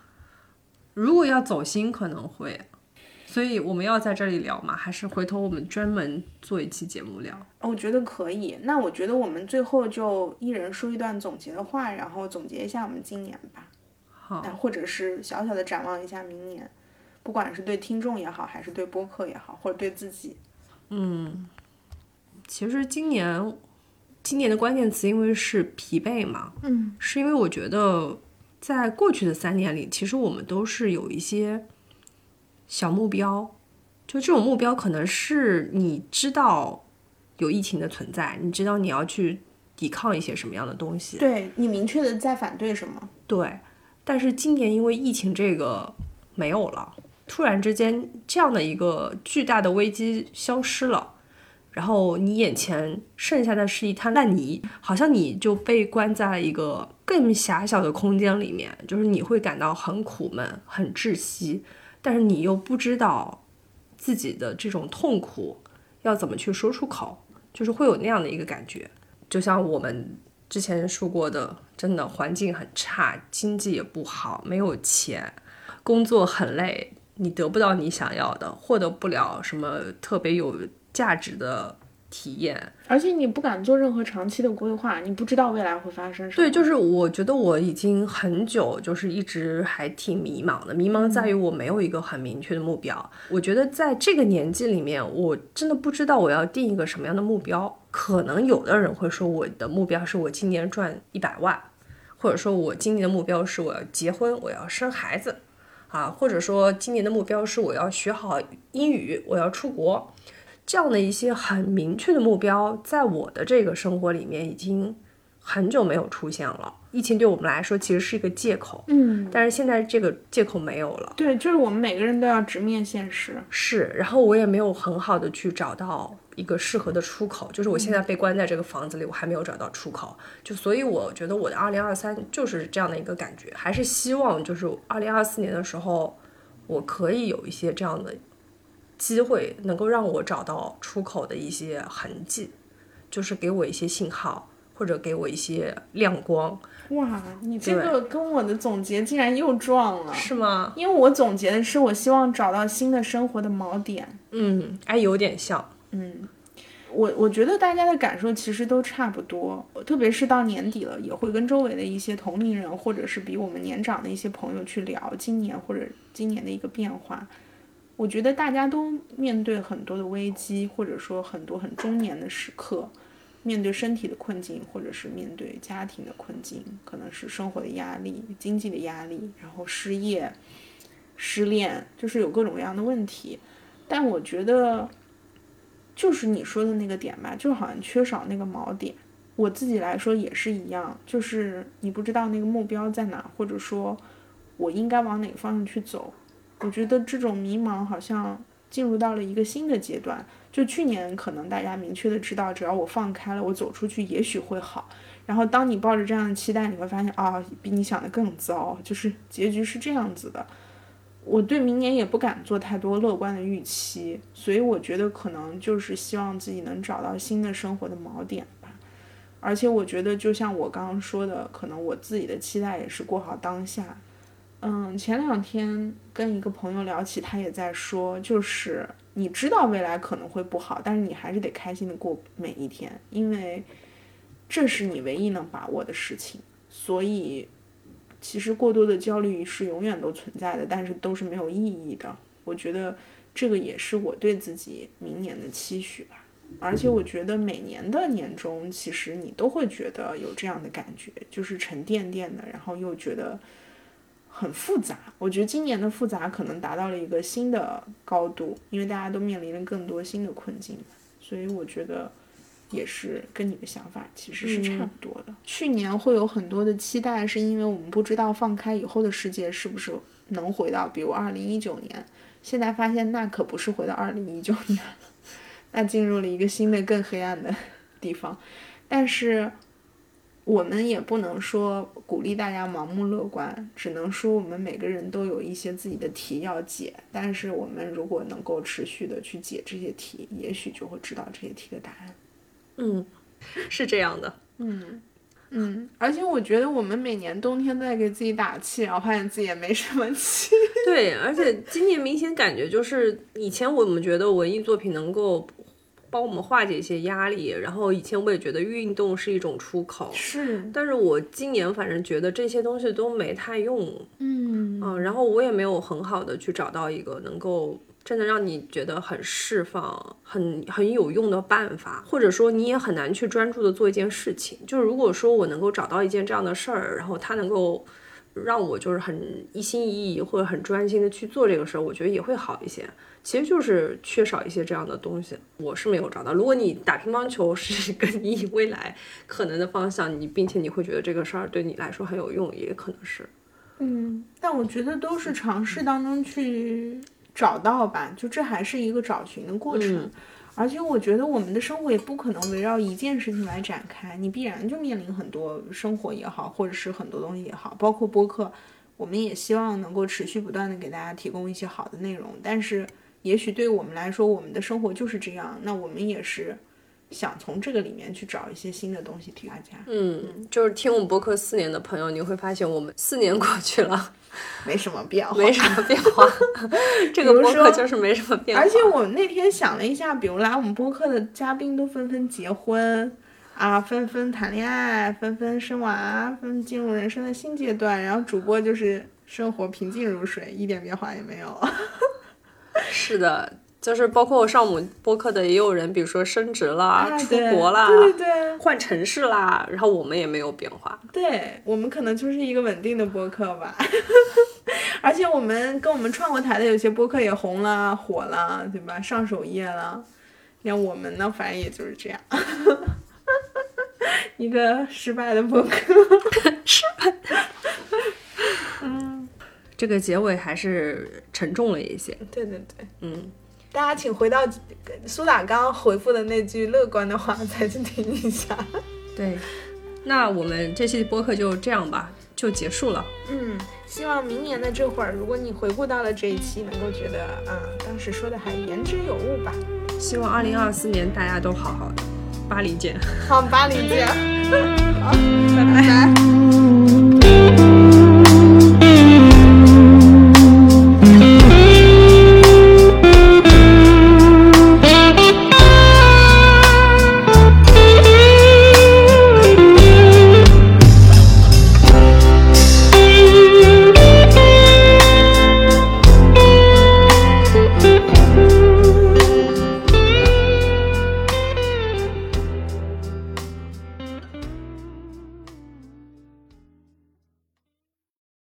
如果要走心，可能会。所以我们要在这里聊吗？还是回头我们专门做一期节目聊？我觉得可以。那我觉得我们最后就一人说一段总结的话，然后总结一下我们今年吧。好，或者是小小的展望一下明年，不管是对听众也好，还是对播客也好，或者对自己。嗯其实今年，今年的关键词因为是疲惫嘛，嗯，是因为我觉得在过去的三年里，其实我们都是有一些小目标，就这种目标可能是你知道有疫情的存在，你知道你要去抵抗一些什么样的东西，对你明确的在反对什么？对，但是今年因为疫情这个没有了，突然之间这样的一个巨大的危机消失了，然后你眼前剩下的是一滩烂泥，好像你就被关在了一个更狭小的空间里面，就是你会感到很苦闷、很窒息，但是你又不知道自己的这种痛苦要怎么去说出口，就是会有那样的一个感觉，就像我们之前说过的，真的环境很差，经济也不好，没有钱，工作很累，你得不到你想要的，获得不了什么特别有价值的体验。而且你不敢做任何长期的规划，你不知道未来会发生什么。对，就是我觉得我已经很久，就是一直还挺迷茫的。迷茫在于我没有一个很明确的目标。我觉得在这个年纪里面，我真的不知道我要定一个什么样的目标。可能有的人会说，我的目标是我今年赚一百万，或者说我今年的目标是我要结婚，我要生孩子，啊，或者说今年的目标是我要学好英语，我要出国。这样的一些很明确的目标，在我的这个生活里面已经很久没有出现了。疫情对我们来说其实是一个借口，嗯，但是现在这个借口没有了。对，就是我们每个人都要直面现实。是，然后我也没有很好的去找到一个适合的出口，就是我现在被关在这个房子里，我还没有找到出口，就所以我觉得我的二零二三就是这样的一个感觉，还是希望就是二零二四年的时候，我可以有一些这样的机会，能够让我找到出口的一些痕迹，就是给我一些信号，或者给我一些亮光，哇，你这个跟我的总结竟然又撞了。是吗？因为我总结的是，我希望找到新的生活的锚点。嗯，哎，有点像，嗯，我我觉得大家的感受其实都差不多，特别是到年底了，也会跟周围的一些同龄人或者是比我们年长的一些朋友去聊今年或者今年的一个变化。我觉得大家都面对很多的危机，或者说很多很中年的时刻，面对身体的困境，或者是面对家庭的困境，可能是生活的压力、经济的压力，然后失业、失恋，就是有各种各样的问题。但我觉得，就是你说的那个点吧，就好像缺少那个锚点。我自己来说也是一样，就是你不知道那个目标在哪，或者说我应该往哪个方向去走。我觉得这种迷茫好像进入到了一个新的阶段。就去年可能大家明确的知道，只要我放开了，我走出去也许会好。然后当你抱着这样的期待，你会发现啊，比你想的更糟，就是结局是这样子的。我对明年也不敢做太多乐观的预期，所以我觉得可能就是希望自己能找到新的生活的锚点吧。而且我觉得，就像我刚刚说的，可能我自己的期待也是过好当下。嗯，前两天跟一个朋友聊起，他也在说，就是你知道未来可能会不好，但是你还是得开心的过每一天，因为这是你唯一能把握的事情。所以。其实过多的焦虑是永远都存在的，但是都是没有意义的。我觉得这个也是我对自己明年的期许吧。而且我觉得每年的年终，其实你都会觉得有这样的感觉，就是沉甸甸的，然后又觉得很复杂。我觉得今年的复杂可能达到了一个新的高度，因为大家都面临了更多新的困境，所以我觉得。也是跟你的想法其实是差不多的。去年会有很多的期待，是因为我们不知道放开以后的世界是不是能回到，比如二零一九年。现在发现那可不是回到二零一九年了，那进入了一个新的更黑暗的地方。但是我们也不能说鼓励大家盲目乐观，只能说我们每个人都有一些自己的题要解。但是我们如果能够持续的去解这些题，也许就会知道这些题的答案。嗯，是这样的。嗯嗯，而且我觉得我们每年冬天都在给自己打气，然后发现自己也没什么气。对，而且今年明显感觉就是以前我们觉得文艺作品能够帮我们化解一些压力，然后以前我也觉得运动是一种出口。是，但是我今年反正觉得这些东西都没太用。嗯啊，然后我也没有很好的去找到一个能够。真的让你觉得很释放、很很有用的办法，或者说你也很难去专注的做一件事情。就是如果说我能够找到一件这样的事儿，然后它能够让我就是很一心一意或者很专心的去做这个事儿，我觉得也会好一些。其实就是缺少一些这样的东西，我是没有找到。如果你打乒乓球是 跟你未来可能的方向，你并且你会觉得这个事儿对你来说很有用，也可能是。嗯，但我觉得都是尝试当中去。找到吧，就这还是一个找寻的过程，而且我觉得我们的生活也不可能围绕一件事情来展开，你必然就面临很多生活也好，或者是很多东西也好，包括播客，我们也希望能够持续不断的给大家提供一些好的内容，但是也许对我们来说，我们的生活就是这样，那我们也是想从这个里面去找一些新的东西给大家。嗯，就是听我们播客四年的朋友，你会发现我们四年过去了。没什么变化，没什么变化。这个播客就是没什么变化。而且我那天想了一下，比如来我们播客的嘉宾都纷纷结婚啊，纷纷谈恋爱，纷纷生娃，纷纷进入人生的新阶段。然后主播就是生活平静如水，一点变化也没有。是的。就是包括上我们播客的也有人，比如说升职啦、出国啦、对对对，换城市啦，然后我们也没有变化。对我们可能就是一个稳定的播客吧，而且我们跟我们创过台的有些播客也红了、火了，对吧？上首页了。像我们呢，反正也就是这样，一个失败的播客，失败。嗯，这个结尾还是沉重了一些。对对对，嗯。大家请回到苏打刚回复的那句乐观的话，再去听一下。对，那我们这期播客就这样吧，就结束了。嗯，希望明年的这会儿，如果你回顾到了这一期，能够觉得啊，当时说的还言之有物吧。希望二零二四年大家都好好的，巴黎见。好，巴黎见。好，拜拜。